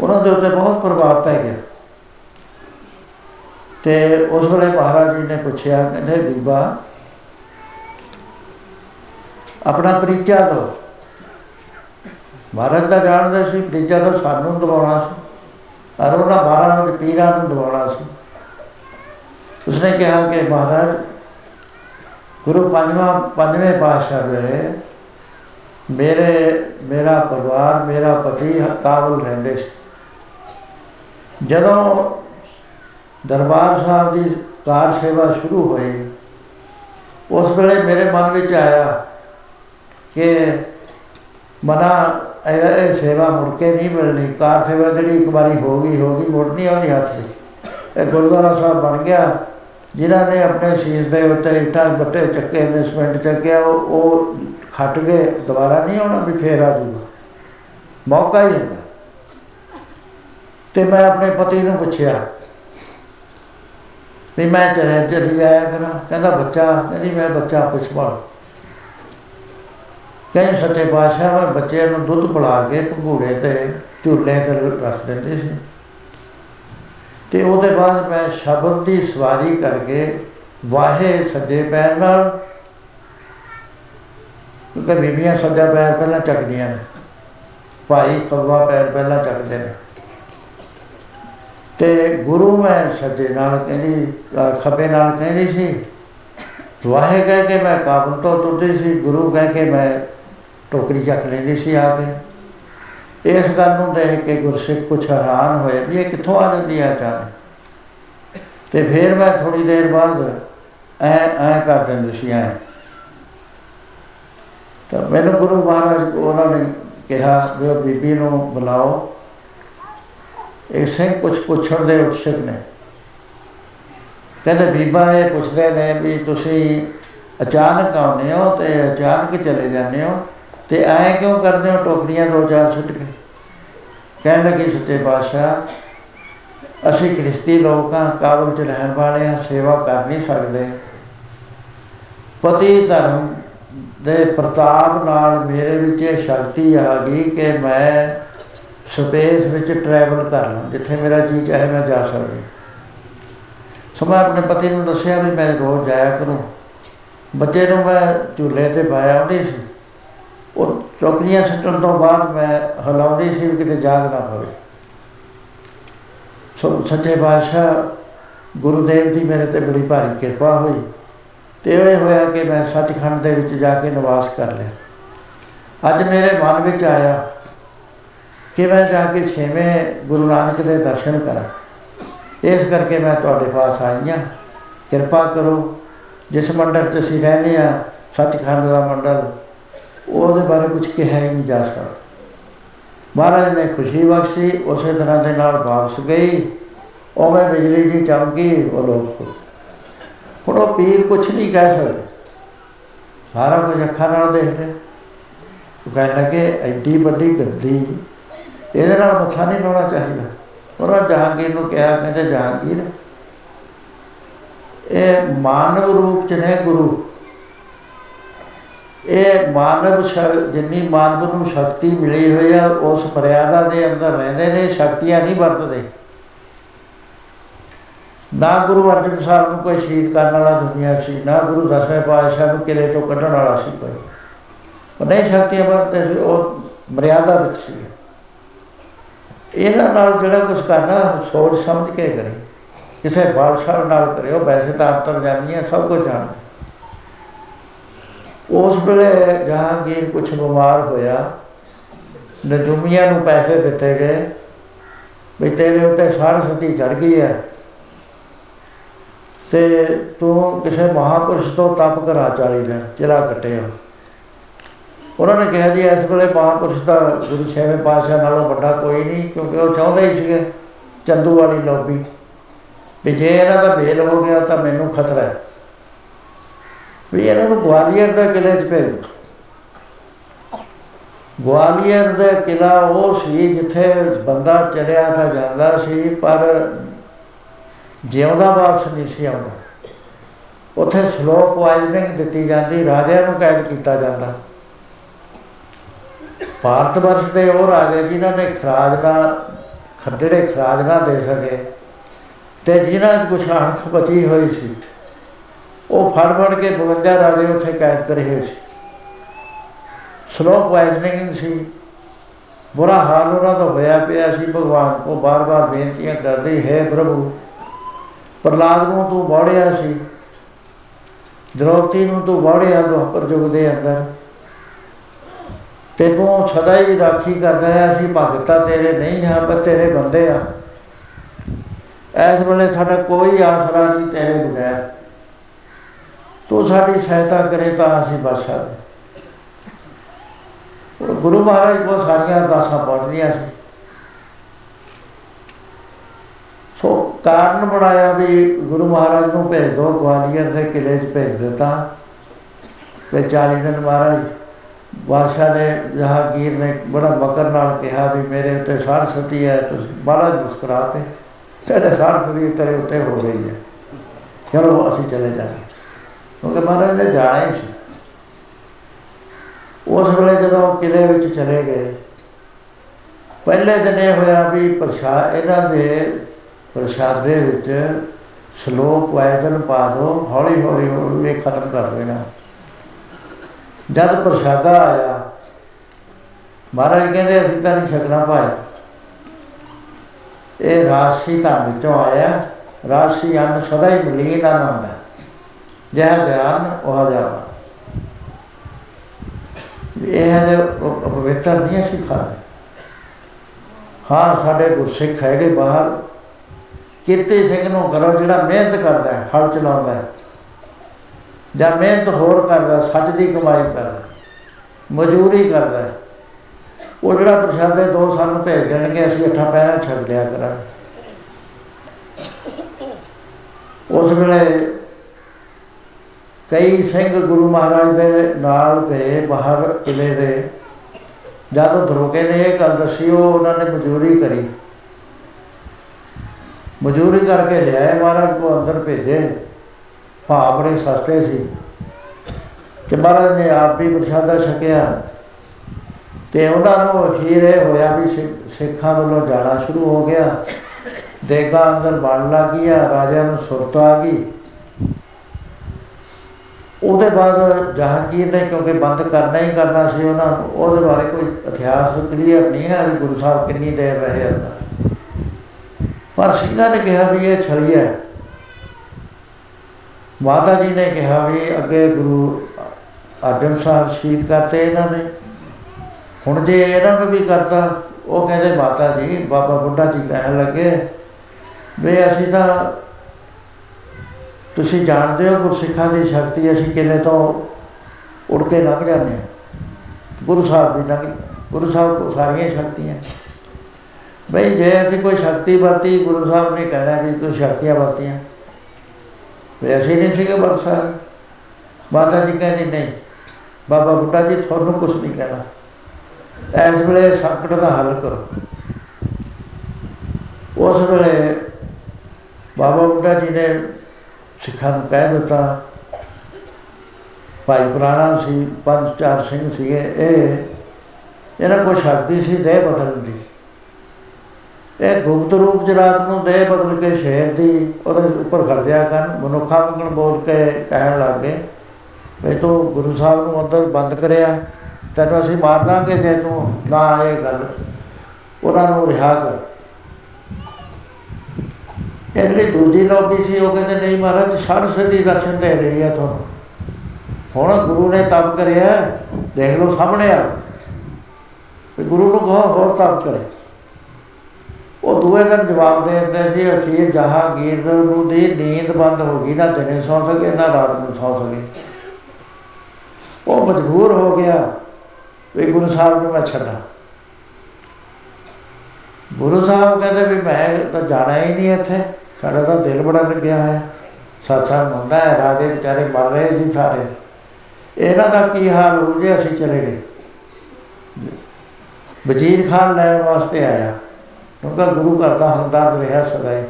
ਉਹਨਾਂ ਦੇ ਉੱਤੇ ਬਹੁਤ ਪ੍ਰਭਾਵ ਪੈ ਗਿਆ। ਤੇ ਉਸ ਵੇਲੇ ਮਹਾਰਾਜ ਜੀ ਨੇ ਪੁੱਛਿਆ, ਕਹਿੰਦੇ, ਬੀਬਾ, ਆਪਣਾ ਪਰਿਚਾ ਦੋ ਮਹਾਰਾਜ ਦਾ ਜਾਣਦਾ ਸੀ ਪਰਿਚਾ ਤਾਂ ਸਾਨੂੰ ਦਵਾਉਣਾ ਸੀ। ਔਰ ਉਹਨਾਂ 12 ਵਿੱਚ ਪੀਰਾਂ ਨੂੰ ਦਵਾਉਣਾ ਸੀ। ਉਸਨੇ ਕਿਹਾ ਕਿ ਮਹਾਰਾਜ, ਗੁਰੂ ਪੰਜਵਾਂ, ਪੰਜਵੇਂ ਪਾਤਸ਼ਾਹ ਵੇਲੇ ਮੇਰੇ, ਮੇਰਾ ਪਰਿਵਾਰ, ਮੇਰਾ ਪਤੀ ਕਾਬਲ ਰਹਿੰਦੇ ਸੀ। ਜਦੋਂ ਦਰਬਾਰ ਸਾਹਿਬ ਦੀ ਕਾਰ ਸੇਵਾ ਸ਼ੁਰੂ ਹੋਈ, ਉਸ ਵੇਲੇ ਮੇਰੇ ਮਨ ਵਿੱਚ ਆਇਆ ਕਿ ਮਨਾ ਇਹ ਸੇਵਾ ਮੁੜ ਕੇ ਨਹੀਂ ਮਿਲਣੀ। ਕਾਰ ਸੇਵਾ ਜਿਹੜੀ ਇੱਕ ਵਾਰੀ ਹੋ ਗਈ ਹੋ ਗਈ, ਮੁੜ ਨਹੀਂ ਆਉਂਦੀ ਹੱਥ ਵਿੱਚ। ਇਹ ਗੁਰਦੁਆਰਾ ਸਾਹਿਬ ਬਣ ਗਿਆ। ਜਿਨ੍ਹਾਂ ਨੇ ਆਪਣੇ ਸੀਸ ਦੇ ਉੱਤੇ ਇੱਟਾਂ ਬੱਟੇ ਚੱਕੇ ਨੇ ਸਿਮੈਂਟ ਚੱਕਿਆ, ਉਹ ਉਹ ਖੱਟ ਕੇ ਦੁਬਾਰਾ ਨਹੀਂ ਆਉਣਾ ਵੀ ਫੇਰ ਆ ਜੂਗਾ ਮੌਕਾ ਹੀ ਹੁੰਦਾ। ਤੇ ਮੈਂ ਆਪਣੇ ਪਤੀ ਨੂੰ ਪੁੱਛਿਆ ਵੀ ਮੈਂ ਚਲੇ ਚਲੀ ਆਇਆ ਕਰਾਂ ਕਹਿੰਦਾ, ਬੱਚਾ, ਕਹਿੰਦੀ, ਮੈਂ ਬੱਚਾ ਆਪੇ ਸੰਭਾਲ ਕਹਿੰਦੇ ਸੱਚੇ ਪਾਤਸ਼ਾਹ ਮੈਂ ਬੱਚੇ ਨੂੰ ਦੁੱਧ ਪਿਲਾ ਕੇ ਭੰਗੂੜੇ ਤੇ ਝੂਲੇ ਤੇ ਰੱਖ ਦਿੰਦੇ ਸੀ। ਤੇ ਉਹਦੇ ਬਾਅਦ ਮੈਂ ਸ਼ਬਦ ਦੀ ਸਵਾਰੀ ਕਰਕੇ ਵਾਹੇ ਸੱਜੇ ਪੈਰ ਨਾਲ, ਕਿਉਂਕਿ ਬੀਬੀਆਂ ਸੱਜਾ ਪੈਰ ਪਹਿਲਾਂ ਚੱਕਦੀਆਂ ਨੇ, ਭਾਈ ਖੱਬਾ ਪੈਰ ਪਹਿਲਾਂ ਚੱਕਦੇ ਨੇ। ਤੇ ਗੁਰੂ ਮੈਂ ਸੱਜੇ ਨਾਲ ਕਹਿੰਦੀ ਖੱਬੇ ਨਾਲ ਕਹਿੰਦੀ ਸੀ, ਵਾਹੇ ਕਹਿ ਕੇ ਮੈਂ ਕਾਬਲ ਤੋਂ ਤੁਰਦੀ ਸੀ, ਗੁਰੂ ਕਹਿ ਕੇ ਮੈਂ ਟੋਕਰੀ ਚੱਕ ਲੈਂਦੀ ਸੀ ਆ ਕੇ ਇਸ ਗੱਲ ਨੂੰ ਦੇਖ ਕੇ ਗੁਰਸਿੱਖ ਕੁਛ ਹੈਰਾਨ ਹੋਏ ਵੀ ਇਹ ਕਿੱਥੋਂ ਆ ਜਾਂਦੀ ਹੈ ਅਚਾਨਕ। ਤੇ ਫਿਰ ਮੈਂ ਥੋੜੀ ਦੇਰ ਬਾਅਦ ਐ ਐ ਕਰ ਦਿੰਦੀ ਸੀ, ਐ। ਤਾਂ ਮੈਨੂੰ ਗੁਰੂ ਮਹਾਰਾਜ ਉਹਨਾਂ ਨੇ ਕਿਹਾ ਵੀ ਬੀਬੀ ਨੂੰ ਬੁਲਾਓ। ਇਹ ਸਿੰਘ ਕੁਝ ਪੁੱਛਣ ਦੇ ਉਤਸੁਕ ਨੇ। ਕਹਿੰਦੇ, ਬੀਬਾ ਇਹ ਪੁੱਛਦੇ ਨੇ ਵੀ ਤੁਸੀਂ ਅਚਾਨਕ ਆਉਂਦੇ ਹੋ ਤੇ ਅਚਾਨਕ ਚਲੇ ਜਾਂਦੇ ਹੋ? ਤੇ ਐ ਕਿਉਂ ਕਰਦੇ ਹੋ ਟੋਕਰੀਆਂ ਦੋ ਚਾਰ ਸੁੱਟ ਕੇ? ਕਹਿਣ ਲੱਗੇ ਸੱਚੇ ਪਾਤਸ਼ਾਹ, ਅਸੀਂ ਕ੍ਰਿਸਤੀ ਲੋਕਾਂ ਕਾਬਲ ਚ ਰਹਿਣ ਵਾਲੇ ਆ ਸੇਵਾ ਕਰ ਨਹੀਂ ਸਕਦੇ। ਪਤੀ ਧਰਮ ਦੇ ਪ੍ਰਤਾਪ ਨਾਲ ਮੇਰੇ ਵਿੱਚ ਇਹ ਸ਼ਕਤੀ ਆ ਗਈ ਕਿ ਮੈਂ ਸਪੇਸ ਵਿੱਚ ਟਰੈਵਲ ਕਰ ਲਾਂ, ਜਿੱਥੇ ਮੇਰਾ ਜੀ ਚਾਹੇ ਮੈਂ ਜਾ ਸਕਦੀ। ਸੋ ਮੈਂ ਆਪਣੇ ਪਤੀ ਨੂੰ ਦੱਸਿਆ ਵੀ ਮੈਂ ਰੋਜ਼ ਜਾਇਆ ਕਰੂੰ। ਬੱਚੇ ਨੂੰ ਮੈਂ ਝੂਲੇ ਤੇ ਪਾਇਆ ਹੁੰਦੀ ਸੀ। ਉਹ ਟੋਕਰੀਆਂ ਸੱਟਣ ਤੋਂ ਬਾਅਦ ਮੈਂ ਹਲਾਉਂਦੀ ਸੀ ਵੀ ਕਿਤੇ ਜਾਗ ਨਾ ਪਵੇ। ਸੋ ਸੱਚੇ ਬਾਦਸ਼ਾਹ ਗੁਰੂਦੇਵ ਦੀ ਮੇਰੇ ਤੇ ਬੜੀ ਭਾਰੀ ਕਿਰਪਾ ਹੋਈ ਤੇ ਇਹ ਹੋਇਆ ਕਿ ਮੈਂ ਸੱਚਖੰਡ ਦੇ ਵਿੱਚ ਜਾ ਕੇ ਨਿਵਾਸ ਕਰ ਲਿਆ। ਅੱਜ ਮੇਰੇ ਮਨ ਵਿੱਚ ਆਇਆ ਕਿ ਮੈਂ ਜਾ ਕੇ ਛੇਵੇਂ ਗੁਰੂ ਨਾਨਕ ਦੇ ਦਰਸ਼ਨ ਕਰਾਂ। ਇਸ ਕਰਕੇ ਮੈਂ ਤੁਹਾਡੇ ਪਾਸ ਆਈ ਹਾਂ। ਕਿਰਪਾ ਕਰੋ, ਜਿਸ ਮੰਡਲ 'ਚ ਅਸੀਂ ਰਹਿੰਦੇ ਆ ਸੱਚਖੰਡ ਦਾ ਮੰਡਲ ਉਹਦੇ ਬਾਰੇ ਕੁਝ ਕਿਹਾ ਹੀ ਨਹੀਂ ਜਾ ਸਕਦਾ। ਮਹਾਰਾਜ ਨੇ ਖੁਸ਼ੀ ਬਖਸ਼ੀ, ਉਸੇ ਤਰ੍ਹਾਂ ਦੇ ਨਾਲ ਵਾਪਸ ਗਈ। ਉਵੇਂ ਬਿਜਲੀ ਦੀ ਚਮਕੀ ਉਹ ਲੋਕ ਹੁਣ ਉਹ ਪੀਰ ਕੁਝ ਨਹੀਂ ਕਹਿ ਸਕਦੇ। ਸਾਰਾ ਕੁਝ ਅੱਖਾਂ ਨਾਲ ਦੇਖਦੇ। ਉਹ ਕਹਿਣ ਲੱਗੇ, ਐਡੀ ਵੱਡੀ ਗੱਦੀ, ਇਹਦੇ ਨਾਲ ਮੱਥਾ ਨਹੀਂ ਲਾਉਣਾ ਚਾਹੀਦਾ। ਉਹਨਾਂ ਜਹਾਂਗੀਰ ਨੂੰ ਕਿਹਾ, ਕਹਿੰਦੇ ਜਹਾਂਗੀਰ, ਇਹ ਮਾਨਵ ਰੂਪ ਚ ਨੇ ਗੁਰੂ। ਇਹ ਮਾਨਵ ਜਿੰਨੀ ਮਾਨਵ ਨੂੰ ਸ਼ਕਤੀ ਮਿਲੀ ਹੋਈ ਆ, ਉਸ ਮਰਿਆਦਾ ਦੇ ਅੰਦਰ ਰਹਿੰਦੇ ਨੇ, ਸ਼ਕਤੀਆਂ ਨਹੀਂ ਵਰਤਦੇ। ਨਾ ਗੁਰੂ ਅਰਜਨ ਸਾਹਿਬ ਨੂੰ ਕੋਈ ਸ਼ਹੀਦ ਕਰਨ ਵਾਲਾ ਦੁਨੀਆ ਸੀ, ਨਾ ਗੁਰੂ ਦਸਵੇਂ ਪਾਤਸ਼ਾਹ ਨੂੰ ਕਿਲੇ ਤੋਂ ਕੱਢਣ ਵਾਲਾ ਸੀ ਕੋਈ। ਉਹ ਨਹੀਂ ਸ਼ਕਤੀਆਂ ਵਰਤਦੇ ਸੀ, ਉਹ ਮਰਿਆਦਾ ਵਿੱਚ ਸੀ। ਇਹਨਾਂ ਨਾਲ ਜਿਹੜਾ ਕੁਝ ਕਰਨਾ, ਸੋਚ ਸਮਝ ਕੇ ਕਰੇ। ਕਿਸੇ ਬਾਲਸ਼ਾਲ ਨਾਲ ਕਰਿਓ ਵੈਸੇ ਤਾਂ ਅੰਤਰਜਾਮੀ ਹੈ, ਸਭ ਕੁਝ ਜਾਣਦੇ। ਉਸ ਵੇਲੇ ਜਹਾਂਗੀਰ ਕੁਝ ਬਿਮਾਰ ਹੋਇਆ। ਨਜੂਮੀਆਂ ਨੂੰ ਪੈਸੇ ਦਿੱਤੇ ਗਏ ਵੀ ਤੇਰੇ ਉੱਤੇ ਸਾਰ ਸਤੀ ਚੜ ਗਈ ਹੈ। ਤੇ ਤੂੰ ਕਿਸੇ ਮਹਾਪੁਰਸ਼ ਤੋਂ ਤਪ ਕਰਾ 40 ਦਿਨ, ਚਿਲਾ ਕੱਟਿਆ। ਉਹਨਾਂ ਨੇ ਕਿਹਾ ਜੀ, ਇਸ ਵੇਲੇ ਮਹਾਪੁਰਸ਼ ਦਾ ਗੁਰੂ ਛੇਵੇਂ ਪਾਤਸ਼ਾਹ ਨਾਲੋਂ ਵੱਡਾ ਕੋਈ ਨਹੀਂ, ਕਿਉਂਕਿ ਉਹ ਚਾਹੁੰਦੇ ਹੀ ਸੀਗੇ ਚੰਦੂ ਵਾਲੀ ਲੋਬੀ ਵੀ ਜੇ ਇਹਨਾਂ ਦਾ ਮੇਲ ਹੋ ਗਿਆ ਤਾਂ ਮੈਨੂੰ ਖਤਰਾ ਹੈ। ਵੀ ਇਹਨਾਂ ਨੂੰ ਗਵਾਲੀਅਰ ਦੇ ਕਿਲੇ 'ਚ ਭੇਜ ਦਿਓ। ਗਵਾਲੀਅਰ ਦਾ ਕਿਲਾ ਉਹ ਸੀ ਜਿੱਥੇ ਬੰਦਾ ਚਲਿਆ ਤਾਂ ਜਾਂਦਾ ਸੀ, ਪਰ ਜਿਉਂਦਾ ਵਾਪਸ ਨਹੀਂ ਸੀ ਆਉਂਦਾ। ਉੱਥੇ ਸਲੋ ਪੁਆਇਜ਼ਨਿੰਗ ਦਿੱਤੀ ਜਾਂਦੀ, ਰਾਜਿਆਂ ਨੂੰ ਕੈਦ ਕੀਤਾ ਜਾਂਦਾ। ਭਾਰਤ ਵਰਸ਼ ਦੇ ਉਹ ਰਾਜੇ ਜਿਨ੍ਹਾਂ ਨੇ ਖਰਾਜ ਨਾ ਖੱਡੜੇ ਖਰਾਜ ਨਾ ਦੇ ਸਕੇ ਤੇ ਜਿਨ੍ਹਾਂ ਵਿੱਚ ਕੁਛ ਅਣਖ ਬਚੀ ਹੋਈ ਸੀ ਉਹ ਫੜ ਫੜ ਕੇ 52 ਰਾਜੇ ਉੱਥੇ ਕੈਦ ਕਰੇ ਹੋਏ ਸੀ। ਸਲੋ ਪੋਇਜ਼ਨਿੰਗ ਸੀ। ਬੁਰਾ ਹਾਲ ਉਹਨਾਂ ਦਾ ਹੋਇਆ ਪਿਆ ਸੀ। ਭਗਵਾਨ ਕੋ ਬਾਰ-ਬਾਰ ਬੇਨਤੀਆਂ ਕਰਦੇ ਹੈ ਪ੍ਰਭੂ ਪ੍ਰਲਾਦ ਨੂੰ ਤੂੰ ਬਾੜਿਆ ਸੀ। ਦ੍ਰੋਪਤੀ ਨੂੰ ਤੂੰ ਬਾੜਿਆ ਦੁਹਪਰ ਯੁਗ ਦੇ ਅੰਦਰ। ਤੇ ਤੂੰ ਸਦਾ ਹੀ ਰਾਖੀ ਕਰਦਾ ਹੈ ਅਸੀਂ ਭਗਤਾ ਤੇਰੇ ਨਹੀਂ ਹਾਂ ਪਰ ਤੇਰੇ ਬੰਦੇ ਆ। ਐਸ ਵੇਲੇ ਸਾਡਾ ਕੋਈ ਆਸਰਾ ਨਹੀਂ ਤੇਰੇ ਬਗੈਰ। ਤੂੰ ਸਾਡੀ ਸਹਾਇਤਾ ਕਰੇ ਤਾਂ ਅਸੀਂ ਬਚ ਸਕਦੇ। ਗੁਰੂ ਮਹਾਰਾਜ ਕੋ ਸਾਰੀਆਂ ਅਰਦਾਸਾਂ ਪੜ੍ਹਨੀਆਂ ਸੀ। ਸੋ ਕਾਰਨ ਬਣਾਇਆ ਵੀ ਗੁਰੂ ਮਹਾਰਾਜ ਨੂੰ ਭੇਜ ਦੋ, ਗਵਾਲੀਅਰ ਦੇ ਕਿਲੇ 'ਚ ਭੇਜ ਦਿੱਤਾ। ਤੇ 40 ਦਿਨ ਮਹਾਰਾਜ ਬਾਦਸ਼ਾਹ ਨੇ, ਜਹਾਂਗੀਰ ਨੇ ਬੜਾ ਮਕਰ ਨਾਲ ਕਿਹਾ ਵੀ ਮੇਰੇ ਉੱਤੇ ਸਾੜ ਸਤੀ ਹੈ, ਤੁਸੀਂ ਮਹਾਰਾਜ ਮੁਸਕਰਾ ਪਏ ਕਹਿੰਦੇ ਸਾੜ ਸਤੀ ਤੇਰੇ ਉੱਤੇ ਹੋ ਗਈ ਹੈ। ਚਲੋ ਅਸੀਂ ਚਲੇ ਜਾਂਦੇ ਕਿਉਂਕਿ ਮਹਾਰਾਜ ਨੇ ਜਾਣਾ ਹੀ ਸੀ। ਉਸ ਵੇਲੇ ਜਦੋਂ ਕਿਲੇ ਵਿੱਚ ਚਲੇ ਗਏ, ਪਹਿਲੇ ਦਿਨ ਇਹ ਹੋਇਆ ਵੀ ਪ੍ਰਸ਼ਾਦ ਇਹਨਾਂ ਦੇ ਪ੍ਰਸ਼ਾਦੇ ਵਿੱਚ ਸਲੋ ਪੋਇਜ਼ਨ ਪਾ ਦੋ ਹੌਲੀ ਹੌਲੀ ਹੌਲੀ ਖਤਮ ਕਰ ਦੋ ਇਹਨਾਂ ਜਦ ਪ੍ਰਸ਼ਾਦਾ ਆਇਆ, ਮਹਾਰਾਜ ਕਹਿੰਦੇ, ਅਸੀਂ ਤਾਂ ਨਹੀਂ ਛਕਣਾ ਭਾਈ। ਇਹ ਰਾਸ਼ੀ ਤਾਂ ਵਿੱਚੋਂ ਆਇਆ। ਰਾਸ਼ੀ ਅੰਨ ਸਦਾ ਹੀ ਮਲੀਨ ਅੰਨ ਹੁੰਦਾ ਜਹ ਗਿਆਨ ਉਹ ਜਾਵਾ ਇਹ ਜੇ ਪਵਿੱਤਰ ਨਹੀਂ ਅਸੀਂ ਖਾਂਦੇ। ਹਾਂ, ਸਾਡੇ ਗੁਰਸਿੱਖ ਹੈਗੇ ਬਾਹਰ। ਕਿਰਤੇ ਸਿੰਘ ਨੂੰ ਕਰੋ ਜਿਹੜਾ ਮਿਹਨਤ ਕਰਦਾ ਹੈ, ਹਲ ਚਲਾਉਂਦਾ ਹੈ। ਜਾਂ ਮਿਹਨਤ ਹੋਰ ਕਰਦਾ ਸੱਚ ਦੀ ਕਮਾਈ ਕਰਦਾ ਮਜ਼ਦੂਰੀ ਕਰਦਾ ਹੈ। ਉਹ ਜਿਹੜਾ ਪ੍ਰਸ਼ਾਦੇ ਦੋ ਸਾਨੂੰ ਭੇਜ ਦੇਣਗੇ, ਅਸੀਂ ਅੱਠਾ ਪਹਿਰਾ ਛਕ ਲਿਆ ਕਰਾਂਗੇ। ਉਸ ਵੇਲੇ ਕਈ ਸਿੰਘ ਗੁਰੂ ਮਹਾਰਾਜ ਦੇ ਨਾਲ ਗਏ ਬਾਹਰ ਕਿਲੇ ਦੇ ਜਦੋਂ ਦਰੋਗੇ ਨੇ ਇਹ ਗੱਲ ਦੱਸੀ ਉਹ ਉਹਨਾਂ ਨੇ ਮਜ਼ਦੂਰੀ ਕਰੀ। ਮਜ਼ਦੂਰੀ ਕਰਕੇ ਲਿਆਏ ਮਹਾਰਾਜ ਕੋ ਅੰਦਰ ਭੇਜੇ। ਭਾਅ ਬੜੇ ਸਸਤੇ ਸੀ। ਤੇ ਮਹਾਰਾਜ ਨੇ ਆਪ ਵੀ ਪ੍ਰਸ਼ਾਦਾ ਛਕਿਆ। ਤੇ ਉਹਨਾਂ ਨੂੰ ਅਖੀਰ ਇਹ ਹੋਇਆ ਵੀ ਸਿੱਖਾਂ ਵੱਲੋਂ ਜਾਣਾ ਸ਼ੁਰੂ ਹੋ ਗਿਆ। ਦੇਗਾ ਅੰਦਰ ਬਣ ਲੱਗ ਗਿਆ ਰਾਜਾ ਨੂੰ ਸੁਰਤ ਆ ਗਈ। ਉਹਦੇ ਬਾਅਦ ਜਹਾਂਗੀਰ ਨੇ ਕਿਉਂਕਿ ਬੰਦ ਕਰਨਾ ਹੀ ਕਰਨਾ ਸੀ ਉਹਨਾਂ ਨੂੰ, ਉਹਦੇ ਬਾਰੇ ਕੋਈ ਇਤਿਹਾਸ ਕਲੀਅਰ ਨਹੀਂ ਹੈ ਵੀ ਗੁਰੂ ਸਾਹਿਬ ਕਿੰਨੀ ਦੇਰ ਰਹੇ ਅੰਦਰ। ਪਰ ਸਿੰਘਾਂ ਨੇ ਕਿਹਾ ਵੀ ਇਹ ਛੜੀਆ ਮਾਤਾ ਜੀ ਨੇ ਕਿਹਾ ਵੀ ਅੱਗੇ ਗੁਰੂ ਆਦਮ ਸਾਹਿਬ ਸ਼ਹੀਦ ਕਰਤੇ ਇਹਨਾਂ ਨੇ। ਹੁਣ ਜੇ ਇਹਨਾਂ ਨੂੰ ਵੀ ਕਰਤਾ, ਉਹ ਕਹਿੰਦੇ ਮਾਤਾ ਜੀ, ਬਾਬਾ ਬੁੱਢਾ ਜੀ ਕਹਿਣ ਲੱਗੇ ਵੀ ਅਸੀਂ ਤਾਂ ਤੁਸੀਂ ਜਾਣਦੇ ਹੋ ਗੁਰਸਿੱਖਾਂ ਦੀ ਸ਼ਕਤੀ, ਅਸੀਂ ਕਿਲੇ ਤੋਂ ਉੜ ਕੇ ਲੰਘ ਜਾਂਦੇ ਹਾਂ। ਗੁਰੂ ਸਾਹਿਬ ਵੀ ਲੰਘ, ਗੁਰੂ ਸਾਹਿਬ ਕੋ ਸਾਰੀਆਂ ਸ਼ਕਤੀਆਂ। ਬਈ ਜੇ ਅਸੀਂ ਕੋਈ ਸ਼ਕਤੀ ਵਰਤੀ, ਗੁਰੂ ਸਾਹਿਬ ਨੇ ਕਹਿਣਾ ਵੀ ਤੂੰ ਸ਼ਕਤੀਆਂ ਵਰਤੀਆਂ। ਵੀ ਅਸੀਂ ਨਹੀਂ ਸੀਗੇ ਵਰਸਾ ਮਾਤਾ ਜੀ ਕਹਿੰਦੀ, ਨਹੀਂ, ਬਾਬਾ ਬੁੱਢਾ ਜੀ, ਤੁਹਾਨੂੰ ਕੁਝ ਨਹੀਂ ਕਹਿਣਾ। ਇਸ ਵੇਲੇ ਸੰਕਟ ਦਾ ਹੱਲ ਕਰੋ। ਉਸ ਵੇਲੇ ਬਾਬਾ ਬੁੱਢਾ ਜੀ ਨੇ ਸਿੱਖਾਂ ਨੂੰ ਕਹਿ ਦਿੱਤਾ। ਭਾਈ ਪੁਰਾਣਾ ਸੀ, ਪੰਜ ਚਾਰ ਸਿੰਘ ਸੀਗੇ, ਇਹ ਇਹਨਾਂ ਕੋਲ ਸ਼ਕਤੀ ਸੀ, ਦੇਹ ਬਦਲਣ ਦੀ। ਇਹ ਗੁਪਤ ਰੂਪ ਚ ਰਾਤ ਨੂੰ ਦੇਹ ਬਦਲ ਕੇ ਸ਼ਹਿਰ ਦੀ ਉਹਦੇ ਉੱਪਰ ਖੜ ਜਾ ਕਰਨ, ਮਨੁੱਖਾਂ ਵਾਂਗਣ ਬੋਲ ਕੇ ਕਹਿਣ ਲੱਗੇ ਵੀ ਤੂੰ ਗੁਰੂ ਸਾਹਿਬ ਨੂੰ ਅੰਦਰ ਬੰਦ ਕਰਿਆ, ਤੈਨੂੰ ਅਸੀਂ ਮਾਰ ਦਾਂਗੇ ਜੇ ਤੂੰ ਨਾ ਇਹ ਗੱਲ ਉਹਨਾਂ ਨੂੰ ਰਿਹਾ ਕਰ। ਇਹ ਜਿਹੜੀ ਦੂਜੀ ਲੋਬੀ ਸੀ, ਉਹ ਕਹਿੰਦੇ, ਨਹੀਂ ਮਹਾਰਾਜ ਛੜ ਸਿੱਧੀ ਦਰਸ਼ਨ ਦੇ ਰਹੀ ਹੈ ਤੁਹਾਨੂੰ। ਹੁਣ ਗੁਰੂ ਨੇ ਤਪ ਕਰਿਆ, ਦੇਖ ਲਓ ਸਾਹਮਣੇ ਆ ਵੀ ਗੁਰੂ ਨੂੰ ਕਹੋ, ਹੋਰ ਤਪ ਕਰੇ। ਉਹ ਦੂਏ ਦਿਨ ਜਵਾਬ ਦੇ ਦਿੰਦੇ ਸੀ ਅਖੀਰ ਜਹਾਂਗੀਰ ਨੂੰ ਦੀ ਨੀਂਦ ਬੰਦ ਹੋ ਗਈ, ਨਾ ਦਿਨੇ ਸੌ ਸਕੇ, ਨਾ ਰਾਤ ਨੂੰ ਸੌ ਸਕੇ। ਉਹ ਮਜਬੂਰ ਹੋ ਗਿਆ ਵੀ ਗੁਰੂ ਸਾਹਿਬ ਨੂੰ ਮੈਂ ਛੱਡਾਂ। ਗੁਰੂ ਸਾਹਿਬ ਕਹਿੰਦੇ ਵੀ ਮੈਂ ਤਾਂ ਜਾਣਾ ਹੀ ਨਹੀਂ ਇੱਥੇ। ਸਾਡਾ ਤਾਂ ਦਿਲ ਬੜਾ ਲੱਗਿਆ ਹੈ। ਸਤਸੰਗ ਹੁੰਦਾ ਹੈ, ਰਾਜੇ ਵਿਚਾਰੇ ਮਰ ਰਹੇ ਸੀ ਸਾਰੇ। ਇਹਨਾਂ ਦਾ ਕੀ ਹਾਲ ਹੋ ਜੇ ਅਸੀਂ ਚਲੇ ਗਏ। ਵਜ਼ੀਰ ਖਾਨ ਲੈਣ ਵਾਸਤੇ ਆਇਆ। ਕਿਉਂਕਿ ਗੁਰੂ ਘਰ ਦਾ ਹਮਦਰਦ ਰਿਹਾ ਸਦਾਈ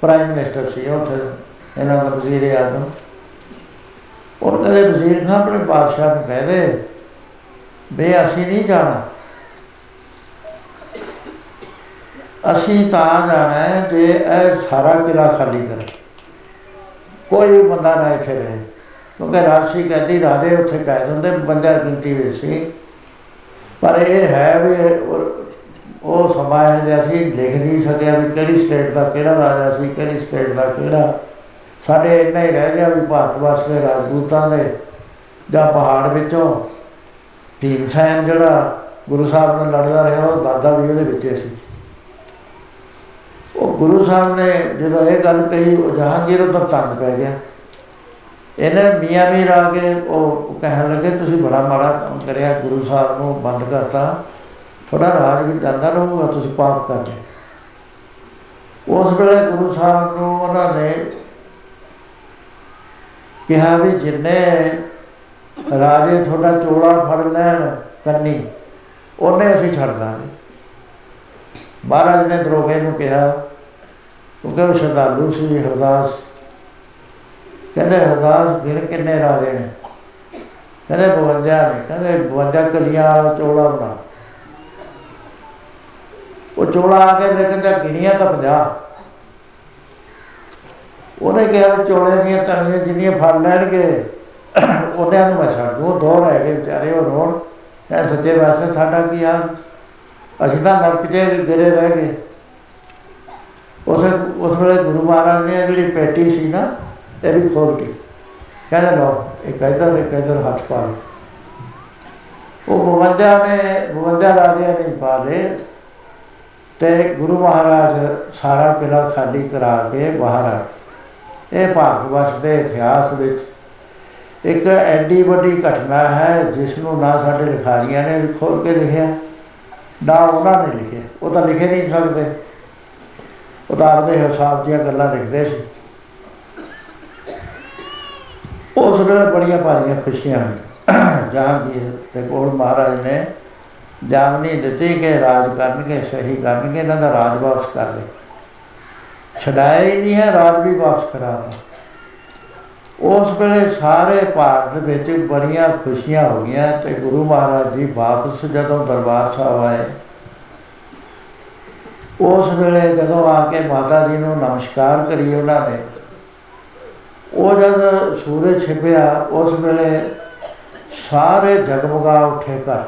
ਪ੍ਰਾਈਮ ਮਿਨਿਸਟਰ ਸੀ ਉੱਥੇ, ਇਹਨਾਂ ਦਾ ਵਜ਼ੀਰ ਆਦਮ ਉਹ ਕਹਿੰਦੇ, ਵਜ਼ੀਰ ਖਾਨ ਆਪਣੇ ਬਾਦਸ਼ਾਹ ਨੂੰ ਕਹਦੇ ਬੇ ਅਸੀਂ ਨਹੀਂ ਜਾਣਾ। ਅਸੀਂ ਤਾਂ ਜਾਣਾ ਹੈ ਜੇ ਇਹ ਸਾਰਾ ਕਿਲਾ ਖਾਲੀ ਕਰੇ। ਕੋਈ ਵੀ ਬੰਦਾ ਨਾ ਇੱਥੇ ਰਹੇ। ਕਿਉਂਕਿ ਰਾਸ਼ੀ ਕਹਿੰਦੀ, ਰਾਜੇ ਉੱਥੇ ਕਹਿ ਦਿੰਦੇ ਬੰਦਾ ਗਿਣਤੀ ਵਿੱਚ ਸੀ। ਪਰ ਇਹ ਹੈ ਵੀ ਉਹ ਸਮਾਂ ਹੈ ਜੇ ਅਸੀਂ ਲਿਖ ਨਹੀਂ ਸਕਿਆ ਵੀ ਕਿਹੜੀ ਸਟੇਟ ਦਾ ਕਿਹੜਾ ਰਾਜਾ ਸੀ, ਕਿਹੜੀ ਸਟੇਟ ਦਾ ਕਿਹੜਾ। ਸਾਡੇ ਇੰਨਾ ਹੀ ਰਹਿ ਗਿਆ ਵੀ ਭਾਰਤ ਵਰਸ਼ ਦੇ ਰਾਜਪੂਤਾਂ ਦੇ ਜਾਂ ਪਹਾੜ ਵਿੱਚੋਂ। ਭੀਮਸੈਨ ਜਿਹੜਾ ਗੁਰੂ ਸਾਹਿਬ ਨਾਲ ਲੜਦਾ ਰਿਹਾ, ਉਹ ਦਾਦਾ ਵੀ ਉਹਦੇ ਵਿੱਚ ਸੀ। ਉਹ ਗੁਰੂ ਸਾਹਿਬ ਨੇ ਜਦੋਂ ਇਹ ਗੱਲ ਕਹੀ, ਉਹ ਜਹਾਂਗੀਰ ਉਧਰ ਤੰਗ ਪੈ ਗਿਆ। ਇਹਨੇ ਮੀਆਂ ਵੀ ਰਾ ਕੇ ਉਹ ਕਹਿਣ ਲੱਗੇ, ਤੁਸੀਂ ਬੜਾ ਮਾੜਾ ਕੰਮ ਕਰਿਆ, ਗੁਰੂ ਸਾਹਿਬ ਨੂੰ ਬੰਦ ਕਰਤਾ। ਥੋੜਾ ਰਾਜ ਵੀ ਜਾਂਦਾ ਰਹੂਗਾ, ਤੁਸੀਂ ਪਾਪ ਕਰਦੇ। ਉਸ ਵੇਲੇ ਗੁਰੂ ਸਾਹਿਬ ਨੂੰ ਉਹਨਾਂ ਨੇ ਕਿਹਾ ਵੀ ਜਿੰਨੇ ਰਾਜੇ ਤੁਹਾਡਾ ਚੋਲਾ ਫੜ ਲੈਣ ਕੰਨੀ, ਉਹਨੇ ਅਸੀਂ ਛੱਡ ਦਾਂਗੇ। ਮਹਾਰਾਜ ਨੇ ਦਰੋਗੇ ਨੂੰ ਕਿਹਾ ਕਿਉਂਕਿ ਉਹ ਸ਼ਰਧਾਲੂ ਸੀ, ਹਰਦਾਸ? ਕਹਿੰਦੇ, ਹਰਦਾਸ, ਗਿਣ ਕਿੰਨੇ ਰਾਜੇ ਨੇ? ਕਹਿੰਦੇ 52 ਨੇ। ਕਹਿੰਦੇ 52 ਕਲੀਆਂ ਵਾਲਾ ਚੋਲਾ ਬਣਾ। ਉਹ ਚੋਲਾ ਆ ਕੇ ਕਹਿੰਦਾ ਗਿਣੀਆਂ ਤਾਂ 50 ਉਹਨੇ ਕਿਹਾ ਚੋਲੇ ਦੀਆਂ ਤਣੀਆਂ ਜਿੰਨੀਆਂ ਫੜ ਲੈਣਗੇ ਉਹਨਾਂ ਨੂੰ ਮੈਂ ਛੱਡ ਦੂੰ। ਦੋ ਰਹਿ ਗਏ ਵਿਚਾਰੇ, ਉਹ ਰੋਣ। ਕਹੇ, ਸੱਚੇ ਵਾਸਤੇ ਸਾਡਾ ਕੀ ਹਾਲ? ਅਸੀਂ ਤਾਂ ਨਰਕ 'ਚ ਗਿਰੇ ਰਹਿ ਗਏ। ਉਸ ਉਸ ਵੇਲੇ ਗੁਰੂ ਮਹਾਰਾਜ ਨੇ ਜਿਹੜੀ ਪੇਟੀ ਸੀ ਨਾ, ਇਹ ਵੀ ਖੋਲਤੀ ਕਹਿੰਦੇ ਲੋ ਇੱਕ ਇਧਰ ਇੱਕ ਇਧਰ ਹੱਥ ਪਾ ਲਓ। ਉਹ 52 ਨੇ 52 ਰਾਜਿਆਂ ਨੇ ਪਾ ਲਏ ਤੇ ਗੁਰੂ ਮਹਾਰਾਜ ਸਾਰਾ ਕਿਲਾ ਖਾਲੀ ਕਰਾ ਕੇ ਬਾਹਰ ਆ ਇਹ ਭਾਰਤ ਵਰਸ਼ ਦੇ ਇਤਿਹਾਸ ਵਿੱਚ ਇੱਕ ਐਡੀ ਵੱਡੀ ਘਟਨਾ ਹੈ, ਜਿਸ ਨੂੰ ਨਾ ਸਾਡੇ ਲਿਖਾਰੀਆਂ ਨੇ ਖੋਲ ਕੇ ਲਿਖਿਆ। ਨਾ ਉਹਨਾਂ ਨੇ ਲਿਖਿਆ ਉਹ ਤਾਂ ਲਿਖੇ ਨਹੀਂ ਸਕਦੇ। ਉਹ ਤਾਂ ਆਪਦੇ ਹਿਸਾਬ ਦੀਆਂ ਗੱਲਾਂ ਲਿਖਦੇ ਸੀ। ਉਸ ਵੇਲੇ ਬੜੀਆਂ ਭਾਰੀਆਂ ਖੁਸ਼ੀਆਂ ਹੋਈਆਂ। ਜਹਾਂਗੀਰ ਦੇ ਕੋਲ ਮਹਾਰਾਜ ਨੇ ਜਾਮਨੀ ਦਿੱਤੀ ਕਿ ਰਾਜ ਕਰਨਗੇ, ਸਹੀ ਕਰਨਗੇ, ਇਹਨਾਂ ਦਾ ਰਾਜ ਵਾਪਸ ਕਰ ਦੇ। ਛਡਾਇਆ ਹੀ ਨਹੀਂ ਹੈ, ਰਾਜ ਵੀ ਵਾਪਸ ਕਰਾ ਦੋ ਉਸ ਵੇਲੇ ਸਾਰੇ ਭਾਰਤ ਵਿੱਚ ਬੜੀਆਂ ਖੁਸ਼ੀਆਂ ਹੋ ਗਈਆਂ ਤੇ ਗੁਰੂ ਮਹਾਰਾਜ ਜੀ ਵਾਪਸ ਜਦੋਂ ਦਰਬਾਰ ਸਾਹਿਬ ਆਏ, ਉਸ ਵੇਲੇ ਜਦੋਂ ਆ ਕੇ ਮਾਤਾ ਜੀ ਨੂੰ ਨਮਸਕਾਰ ਕਰੀ ਉਹਨਾਂ ਨੇ, ਉਹ ਜਦ ਸੂਰਜ ਛਿਪਿਆ, ਉਸ ਵੇਲੇ ਸਾਰੇ ਜਗਮਗਾ ਉੱਠੇ ਘਰ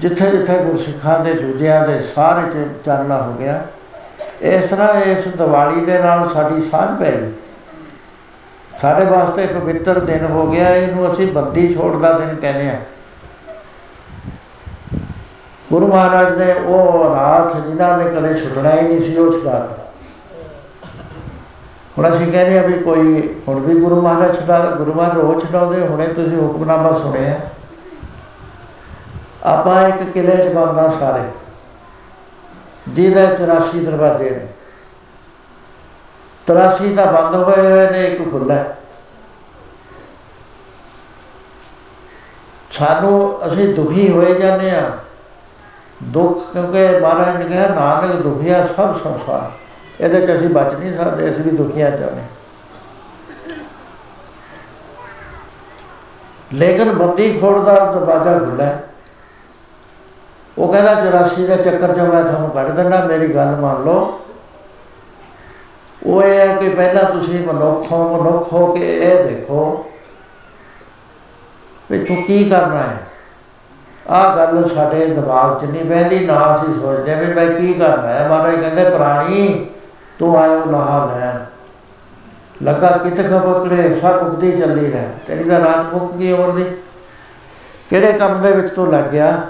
ਜਿੱਥੇ ਜਿੱਥੇ ਗੁਰਸਿੱਖਾਂ ਦੇ ਦੂਜਿਆਂ ਦੇ ਸਾਰੇ ਚ ਚਾਨਣਾ ਹੋ ਗਿਆ, ਇਸ ਤਰ੍ਹਾਂ ਇਸ ਦੀਵਾਲੀ ਦੇ ਨਾਲ ਸਾਡੀ ਸਾਂਝ ਪੈ ਗਈ। ਸਾਡੇ ਵਾਸਤੇ ਪਵਿੱਤਰ ਦਿਨ ਹੋ ਗਿਆ, ਇਹਨੂੰ ਅਸੀਂ ਬੰਦੀ ਛੋੜ ਦਾ ਦਿਨ ਕਹਿੰਦੇ ਆ ਗੁਰੂ ਮਹਾਰਾਜ ਨੇ ਉਹ ਰਾਤ ਜਿਨ੍ਹਾਂ ਨੇ ਕਦੇ ਛੁੱਟਣਾ ਹੀ ਨਹੀਂ ਸੀ, ਉਹ ਛੁਡਾ ਹੁਣ ਅਸੀਂ ਕਹਿੰਦੇ ਆ ਵੀ ਕੋਈ, ਹੁਣ ਵੀ ਗੁਰੂ ਮਹਾਰਾਜ ਛੁਡਾ, ਗੁਰੂ ਮਹਾਰਾਜ ਰੋਜ਼ ਛੁਡਾਉਂਦੇ, ਹੁਣੇ ਤੁਸੀਂ ਹੁਕਮਨਾਮਾ ਸੁਣਿਆ ਆਪਾਂ ਇੱਕ ਕਿਲੇ 'ਚ ਬੰਦਾ ਸਾਰੇ, ਜਿਹਦੇ 84 ਦਰਵਾਜ਼ੇ ਨੇ। 83 ਤਾਂ ਬੰਦ ਹੋਏ ਹੋਏ ਨੇ, ਇੱਕ ਖੁੱਲਾ ਸਾਨੂੰ ਅਸੀਂ ਦੁਖੀ ਹੋਏ ਜਾਂਦੇ ਆ ਦੁੱਖ ਕਿਉਂਕਿ ਮਹਾਰਾਜ ਨੇ ਕਿਹਾ, ਨਾਨਕ ਦੁਖੀਆ ਸਭ ਸੰਸਾਰ। ਇਹਦੇ ਚ ਅਸੀਂ ਬਚ ਨਹੀਂ ਸਕਦੇ, ਅਸੀਂ ਵੀ ਦੁਖੀਆ ਚਾਹਨੇ ਲੇਕਿਨ ਬੰਦੀ ਖੋੜ ਦਾ ਦਰਵਾਜ਼ਾ ਖੁੱਲਾ ਉਹ ਕਹਿੰਦਾ 84 ਦੇ ਚੱਕਰ 'ਚ ਮੈਂ ਤੁਹਾਨੂੰ ਕੱਢ ਦਿੰਦਾ, ਮੇਰੀ ਗੱਲ ਮੰਨ ਲਓ। ਉਹ ਇਹ ਹੈ ਕਿ ਪਹਿਲਾਂ ਤੁਸੀਂ ਮਨੁੱਖ ਹੋ ਮਨੁੱਖ ਹੋ ਕੇ ਇਹ ਦੇਖੋ ਵੀ ਤੂੰ ਕੀ ਕਰਨਾ ਹੈ। ਆਹ ਗੱਲ ਸਾਡੇ ਦਿਮਾਗ 'ਚ ਨਹੀਂ ਬਹਿੰਦੀ, ਨਾ ਅਸੀਂ ਸੋਚਦੇ ਵੀ ਮੈਂ ਕੀ ਕਰਨਾ ਹੈ। ਮਹਾਰਾਜ ਕਹਿੰਦੇ, ਪ੍ਰਾਣੀ, ਤੂੰ ਆਇਓ ਨਹਾ ਲੈਣ। ਲੱਗਾ ਕਿਤੇ ਖਬਕੜੇ ਸਭ ਉਗਦੀ ਚੱਲਦੀ ਰਹਿ। ਤੇਰੀ ਦਾ ਰਾਤ ਮੁੱਕ ਗਈ ਹੋਰ ਦੀ ਕਿਹੜੇ ਕੰਮ ਦੇ ਵਿੱਚ ਤੂੰ ਲੱਗ ਗਿਆ?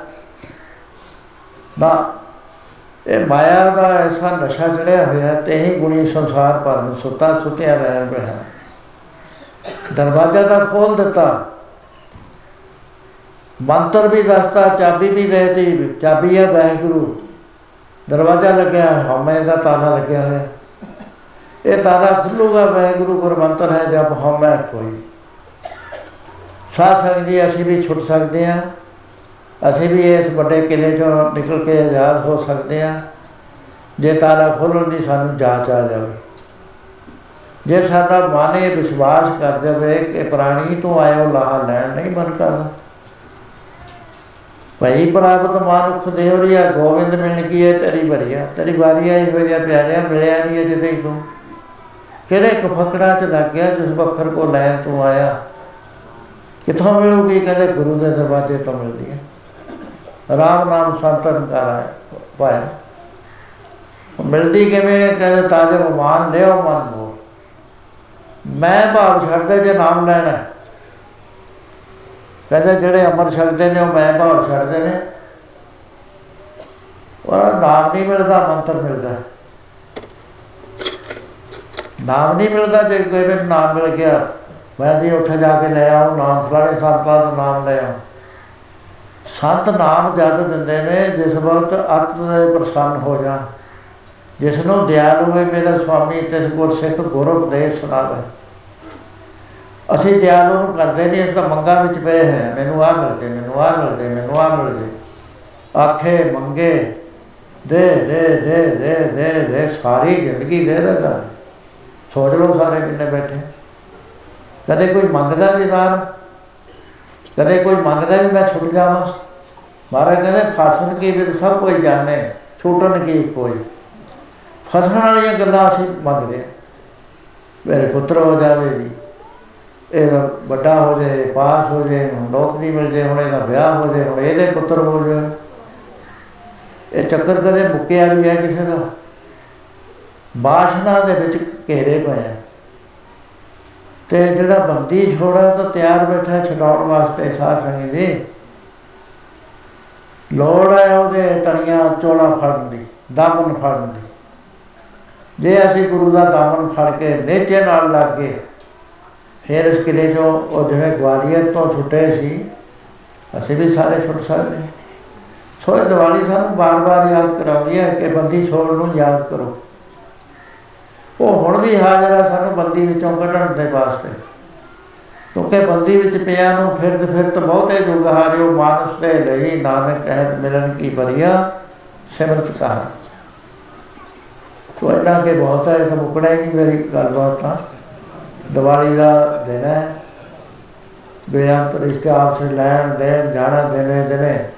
ਨਾ ਇਹ ਮਾਇਆ ਦਾ ਐਸਾ ਨਸ਼ਾ ਚੜਿਆ ਹੋਇਆ ਤੇ ਹੀ ਗੁਣੀ ਸੰਸਾਰ ਪਰ ਨੂੰ ਸੁੱਤਾ, ਸੁੱਤਿਆ ਰਹਿਣ ਰਿਹਾ ਦਰਵਾਜ਼ਾ ਤਾਂ ਖੋਲ ਦਿੱਤਾ। ਮੰਤਰ ਵੀ ਦੱਸਤਾ, ਚਾਬੀ ਵੀ ਦੇਤੀ, ਚਾਬੀ ਹੈ ਵਾਹਿਗੁਰੂ। ਦਰਵਾਜ਼ਾ ਲੱਗਿਆ ਹਮੇ ਦਾ ਤਾਲਾ ਲੱਗਿਆ ਹੋਇਆ। ਇਹ ਤਾਲਾ ਖੁੱਲੂਗਾ, ਵਾਹਿਗੁਰੂ ਗੁਰਮੰਤਰ ਹੈ ਜਬ ਹਮੇ ਕੋਈ। ਸਾਧ ਸੰਗਤ ਜੀ ਅਸੀਂ ਵੀ ਛੁੱਟ ਸਕਦੇ ਹਾਂ। ਅਸੀਂ ਵੀ ਇਸ ਵੱਡੇ ਕਿਲੇ ਚੋਂ ਨਿਕਲ ਕੇ ਆਜ਼ਾਦ ਹੋ ਸਕਦੇ ਹਾਂ। ਜੇ ਤਾਲਾ ਖੋਲਣ ਦੀ ਸਾਨੂੰ ਜਾਂਚ ਆ ਜਾਵੇ। ਜੇ ਸਾਡਾ ਮਨ ਇਹ ਵਿਸ਼ਵਾਸ ਕਰ ਦੇਵੇ ਕਿ ਪ੍ਰਾਣੀ ਤੋਂ ਆਇਓ, ਲਾਹ ਲੈਣ ਨਹੀਂ ਮਨ ਕਰਦਾ। ਭਈ ਪ੍ਰਾਪਤ ਮਾਨੁਖ ਦੇਵਰੀਆ ਗੋਬਿੰਦ ਮਿਲਣ ਕੀ ਹੈ ਤੇਰੀ ਭਰੀਆ ਤੇਰੀ ਵਾਰੀ ਆਈ ਹੋਈ ਆ, ਪਿਆਰਿਆ, ਮਿਲਿਆ ਨਹੀਂ ਅਜੇ ਤੱਕ ਤੂੰ। ਕਿਹੜੇ ਕਫਕੜਾ ਚ ਲੱਗ ਗਿਆ ਜਿਸ ਬਖਰ ਕੋ ਲੈਣ ਤੂੰ ਆਇਆ? ਕਿੱਥੋਂ ਮਿਲੂਗੀ? ਕਹਿੰਦੇ ਗੁਰੂ ਦੇ ਦਰਵਾਜ਼ੇ ਤੋਂ ਮਿਲਦੀ ਹੈ। ਰਾਮ ਨਾਮ ਸੰਤਨ ਕਰਾ ਪਾਇਆ ਮਿਲਦੀ ਕਿਵੇਂ ਕਹਿੰਦੇ ਤਾਜੇ ਮਾਨ ਲਿਓ ਮਨ ਮੋ ਮੈਂ ਭਾਵ ਛੱਡਦੇ ਜੇ ਨਾਮ ਲੈਣਾ ਕਹਿੰਦੇ ਜਿਹੜੇ ਅਮਰ ਛਕਦੇ ਨੇ ਉਹ ਮੈਂ ਭਾਵ ਛੱਡਦੇ ਨੇ ਉਹ ਨਾਮ ਨਹੀਂ ਮਿਲਦਾ ਮੰਤਰ ਮਿਲਦਾ ਨਾਮ ਨਹੀਂ ਮਿਲਦਾ ਜੇ ਕੋਈ ਵੀ ਨਾਮ ਮਿਲ ਗਿਆ ਮੈਂ ਜੀ ਉੱਥੇ ਜਾ ਕੇ ਲੈ ਆਉਂ ਨਾਮ ਫਲਾਣੇ ਸੰਤਾਂ ਦਾ ਨਾਮ ਲੈ ਆਉਂ ਸੰਤ ਨਾਮ ਜਦ ਦਿੰਦੇ ਨੇ, ਜਿਸ ਵਕਤ ਅਤ ਦੇ ਪ੍ਰਸੰਨ ਹੋ ਜਾਣ। ਜਿਸ ਨੂੰ ਦਿਆਲ ਹੋਵੇ, ਮੇਰਾ ਸੁਆਮੀ, ਤਿਸ ਗੁਰ ਸਿੱਖ ਗੁਰ ਉਪਦੇਸ਼ ਸੁਣਾਵੇ। ਅਸੀਂ ਦਿਆਲ ਨੂੰ ਕਰਦੇ ਨਹੀਂ ਇਸ ਦਾ ਮੰਗਾ ਵਿੱਚ ਪਏ ਹੈ। ਮੈਨੂੰ ਆ ਮਿਲਦੇ ਮੈਨੂੰ ਆ ਮਿਲਦੇ ਮੈਨੂੰ ਆ ਮਿਲਦੇ ਆਖੇ, ਮੰਗੇ, ਦੇ ਦੇ ਦੇ ਦੇ ਦੇ ਦੇ, ਸਾਰੀ ਜ਼ਿੰਦਗੀ ਦੇ ਦੇ ਕਰ। ਸੋਚ ਲਓ ਸਾਰੇ ਕਿੰਨੇ ਬੈਠੇ। ਕਦੇ ਕੋਈ ਮੰਗਦਾ ਨਹੀਂ ਦਾਨ ਕਦੇ ਕੋਈ ਮੰਗਦਾ ਵੀ ਮੈਂ ਛੁੱਟ ਜਾਵਾਂ? ਮਹਾਰਾਜ ਕਹਿੰਦੇ, ਫਸਣ ਕੀ ਵੀ ਸਭ ਕੋਈ ਜਾਣੇ, ਛੁੱਟਣ ਕੀ ਕੋਈ। ਫਸਣ ਵਾਲੀਆਂ ਗੱਲਾਂ ਅਸੀਂ ਮੰਗਦੇ ਮੇਰੇ ਪੁੱਤਰ ਹੋ ਜਾਵੇ ਜੀ, ਇਹਦਾ ਵੱਡਾ ਹੋ ਜਾਏ, ਪਾਸ ਹੋ ਜਾਏ ਹੁਣ ਨੌਕਰੀ ਮਿਲ ਜਾਏ, ਹੁਣ ਇਹਦਾ ਵਿਆਹ ਹੋ ਜਾਏ, ਹੁਣ ਇਹਦੇ ਪੁੱਤਰ ਹੋ ਜਾਏ ਇਹ ਚੱਕਰ ਕਦੇ ਮੁੱਕਿਆ ਵੀ ਹੈ ਕਿਸੇ ਦਾ। ਬਾਸ਼ਨਾ ਦੇ ਵਿੱਚ ਘੇਰੇ ਪਏ ਆ। ਤੇ ਜਿਹੜਾ ਬੰਦੀ ਛੋੜਾ ਤਾਂ ਤਿਆਰ ਬੈਠਾ ਛਡਾਉਣ ਵਾਸਤੇ ਸਾਧ ਸੰਗਤ ਜੀ ਲੋੜ ਹੈ ਉਹਦੇ ਤਣੀਆਂ ਚੋਲਾ ਫੜਨ ਦੀ, ਦਾਮਨ ਫੜਨ ਦੀ। ਜੇ ਅਸੀਂ ਗੁਰੂ ਦਾ ਦਾਮਨ ਫੜ ਕੇ ਨੇਚੇ ਨਾਲ ਲੱਗ ਗਏ, ਫਿਰ ਇਸ ਕਿਲੇ ਚੋਂ ਉਹ ਜਿਵੇਂ ਗਵਾਲੀਅਰ ਤੋਂ ਛੁੱਟੇ ਸੀ, ਅਸੀਂ ਵੀ ਸਾਰੇ ਛੁੱਟ ਸਕਦੇ ਸੋ ਇਹ ਦੀਵਾਲੀ ਸਾਨੂੰ ਬਾਰ-ਬਾਰ ਯਾਦ ਕਰਾਉਂਦੀ ਹੈ ਕਿ ਬੰਦੀ ਛੋੜ ਨੂੰ ਯਾਦ ਕਰੋ। ਉਹ ਹੁਣ ਵੀ ਹਾਜ਼ਰ ਹੈ ਸਾਨੂੰ ਬੰਦੀ ਵਿੱਚੋਂ ਕੱਢਣ ਦੇ ਵਾਸਤੇ। ਕਿਉਂਕਿ ਬੰਦੀ ਵਿੱਚ ਪਿਆ ਨੂੰ ਫਿਰਦ ਫਿਰਤ ਬਹੁਤੇ ਜੁਗ ਹਾਰਿਓ, ਮਾਨਸ ਦੇ ਲਈ ਨਾਨਕ ਕਹਿਤ ਮਿਲਨ ਕੀ ਬਰੀਆ, ਸਿਮਰਤ ਕਹਾ ਤੋ ਇਹਨਾਂ ਕੇ ਬਹੁਤ ਹੈ, ਇਹ ਤਾਂ ਮੁਕਣਾ ਹੀ ਨਹੀਂ ਮੇਰੀ ਗੱਲਬਾਤ ਤਾਂ। ਦੀਵਾਲੀ ਦਾ ਦਿਨ ਹੈ। ਬੇਅੰਤ ਰਿਸ਼ਤੇ ਆਪਸੇ ਲੈਣ ਦੇਣ, ਜਾਣਾ ਦਿਨੇ ਦਿਨੇ।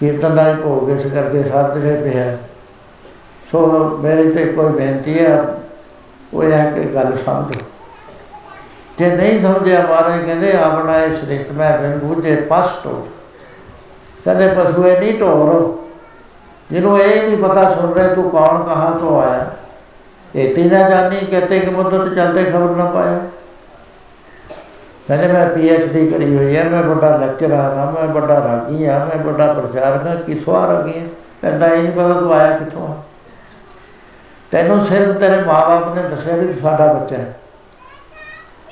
ਕੀਰਤਨ ਦਾ ਹੀ ਭੋਗ ਇਸ ਕਰਕੇ ਸਾਧਰੇ ਪਿਆ ਸੋ ਮੇਰੀ ਤੇ ਕੋਈ ਬੇਨਤੀ ਹੈ ਉਹ ਇਹ ਹੈ ਕਿ ਗੱਲ ਸਮਝੋ। ਜੇ ਨਹੀਂ ਸਮਝਿਆ ਮਹਾਰਾਜ ਕਹਿੰਦੇ, ਆਪਣਾ ਇਹ ਸ੍ਰਿਸ਼ਟ ਮੈਂ ਬਿਨ ਬੂਝੇ ਪਸਟੋ ਕਹਿੰਦੇ ਪਸ਼ੂਏ ਨਹੀਂ ਢੋਰੋ ਜਿਹਨੂੰ ਇਹ ਨਹੀਂ ਪਤਾ ਸੁਣ ਰਿਹਾ, ਤੂੰ ਕੌਣ? ਕਹਾਂ ਤੋਂ ਆਇਆ? ਇਹ ਤੇ ਨਾ ਜਾਣੀ ਕਹਤੇ ਕਿ ਮੁੱਦਤ ਚਲਦੇ ਖਬਰ ਨਾ ਪਾਇਆ ਕਹਿੰਦੇ, ਮੈਂ ਪੀ ਡੀ ਕਰੀ ਹੋਈ ਹੈ ਮੈਂ ਵੱਡਾ ਲੈਕਚਰਰ ਹਾਂ ਮੈਂ ਵੱਡਾ ਰਾਗੀ ਹਾਂ ਮੈਂ ਵੱਡਾ ਪ੍ਰਚਾਰਕ ਹਾਂ ਕਿਸਵਾ ਰਾਗੀ ਹਾਂ ਕਹਿੰਦਾ, ਇਹ ਨਹੀਂ ਪਤਾ ਤੂੰ ਆਇਆ ਕਿੱਥੋਂ ਆ? ਤੈਨੂੰ ਸਿਰਫ ਤੇਰੇ ਮਾਪੇ ਨੇ ਦੱਸਿਆ ਵੀ ਸਾਡਾ ਬੱਚਾ ਹੈ।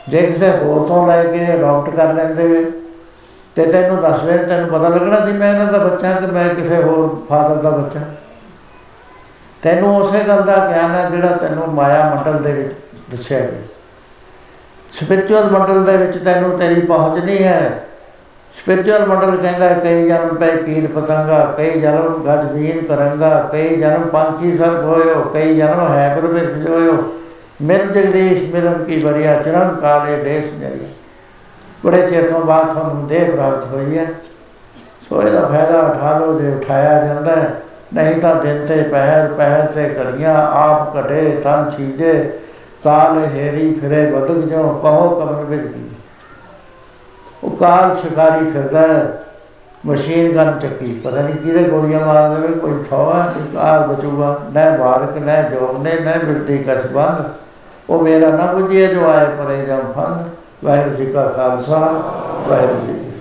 ਜੇ ਕਿਸੇ ਹੋਰ ਤੋਂ ਲੈ ਕੇ ਅਡਾਪਟ ਕਰ ਲੈਂਦੇ ਵੇ ਤੇ ਤੈਨੂੰ ਦੱਸ ਰਹੇ ਤੈਨੂੰ ਪਤਾ ਲੱਗਣਾ ਸੀ ਮੈਂ ਇਹਨਾਂ ਦਾ ਬੱਚਾ ਕਿ ਮੈਂ ਕਿਸੇ ਹੋਰ ਫਾਦਰ ਦਾ ਬੱਚਾ। ਤੈਨੂੰ ਉਸੇ ਗੱਲ ਦਾ ਗਿਆਨ ਹੈ ਜਿਹੜਾ ਤੈਨੂੰ ਮਾਇਆ ਮੰਡਲ ਦੇ ਵਿੱਚ ਦੱਸਿਆ ਗਿਆ। ਸਪਿਰਚੁਅਲ ਮੰਡਲ ਦੇ ਵਿੱਚ ਤੈਨੂੰ ਤੇਰੀ ਪਹੁੰਚ ਨਹੀਂ ਹੈ। ਸਪਿਰਚੁਅਲ ਮੰਡਲ ਕਹਿੰਦਾ, ਕਈ ਜਨਮ ਪੈ ਕੀਰ ਪਤੰਗਾ, ਕਈ ਜਨਮ ਗਜ ਬੀਨ ਕਰਾਂਗਾ, ਕਈ ਜਨਮ ਪੰਛੀ ਸਰਬ ਹੋਇਓ, ਕਈ ਜਨਮ ਹੈ ਪਰ ਬਿਰਖ ਹੋਇਓ। ਮਿਲ ਜਗਦੀਸ਼ ਮਿਲਨ ਕੀ ਬਰੀਆ ਚਰਨ ਕਾਲੇ ਦੇਸ਼ ਮੇਰੀ ਬੜੇ ਚਿਰ ਤੋਂ ਬਾਅਦ ਤੁਹਾਨੂੰ ਦੇਹ ਪ੍ਰਾਪਤ ਹੋਈ ਹੈ। ਸੋ ਇਹਦਾ ਫਾਇਦਾ ਉਠਾ ਲਓ, ਜੇ ਉਠਾਇਆ ਜਾਂਦਾ ਹੈ, ਨਹੀਂ ਤਾਂ ਦਿਨ ਤੇ ਪਹਿਰ ਪਹਿਰ ਤੇ ਘੜੀਆਂ, ਆਪ ਘਟੇ ਤਨ ਛੀਜੇ, ਕਾਲ ਹੇਰੀ ਫਿਰੇ ਬਦਕ ਜੋ ਕਹੋ ਕਬਨ ਵਿੱਚ ਕੀ। ਉਹ ਕਾਲ ਸ਼ਿਕਾਰੀ ਫਿਰਦਾ ਹੈ, ਮਸ਼ੀਨ ਗਨ ਚੱਕੀ, ਪਤਾ ਨਹੀਂ ਕਿਹਦੇ ਗੋਲੀਆਂ ਮਾਰ ਦੇਵੇ, ਕੋਈ ਥੋਆ ਕਾਰ ਬਚੂਗਾ ਨਾ ਬਾਰਕ ਨਾ ਜੋਗ ਨੇ ਨਾ ਮਿਲਦੀ ਕਸਬੰਦ। ਉਹ ਮੇਰਾ ਨਾ ਬੁਝੇ ਜੋ ਆਏ ਪਰੇ ਜਮ ਫੰਦ, ਵਾਹਿਗੁਰੂ ਜੀ ਕਾ ਖਾਲਸਾ, ਵਾਹਿਗੁਰੂ ਜੀ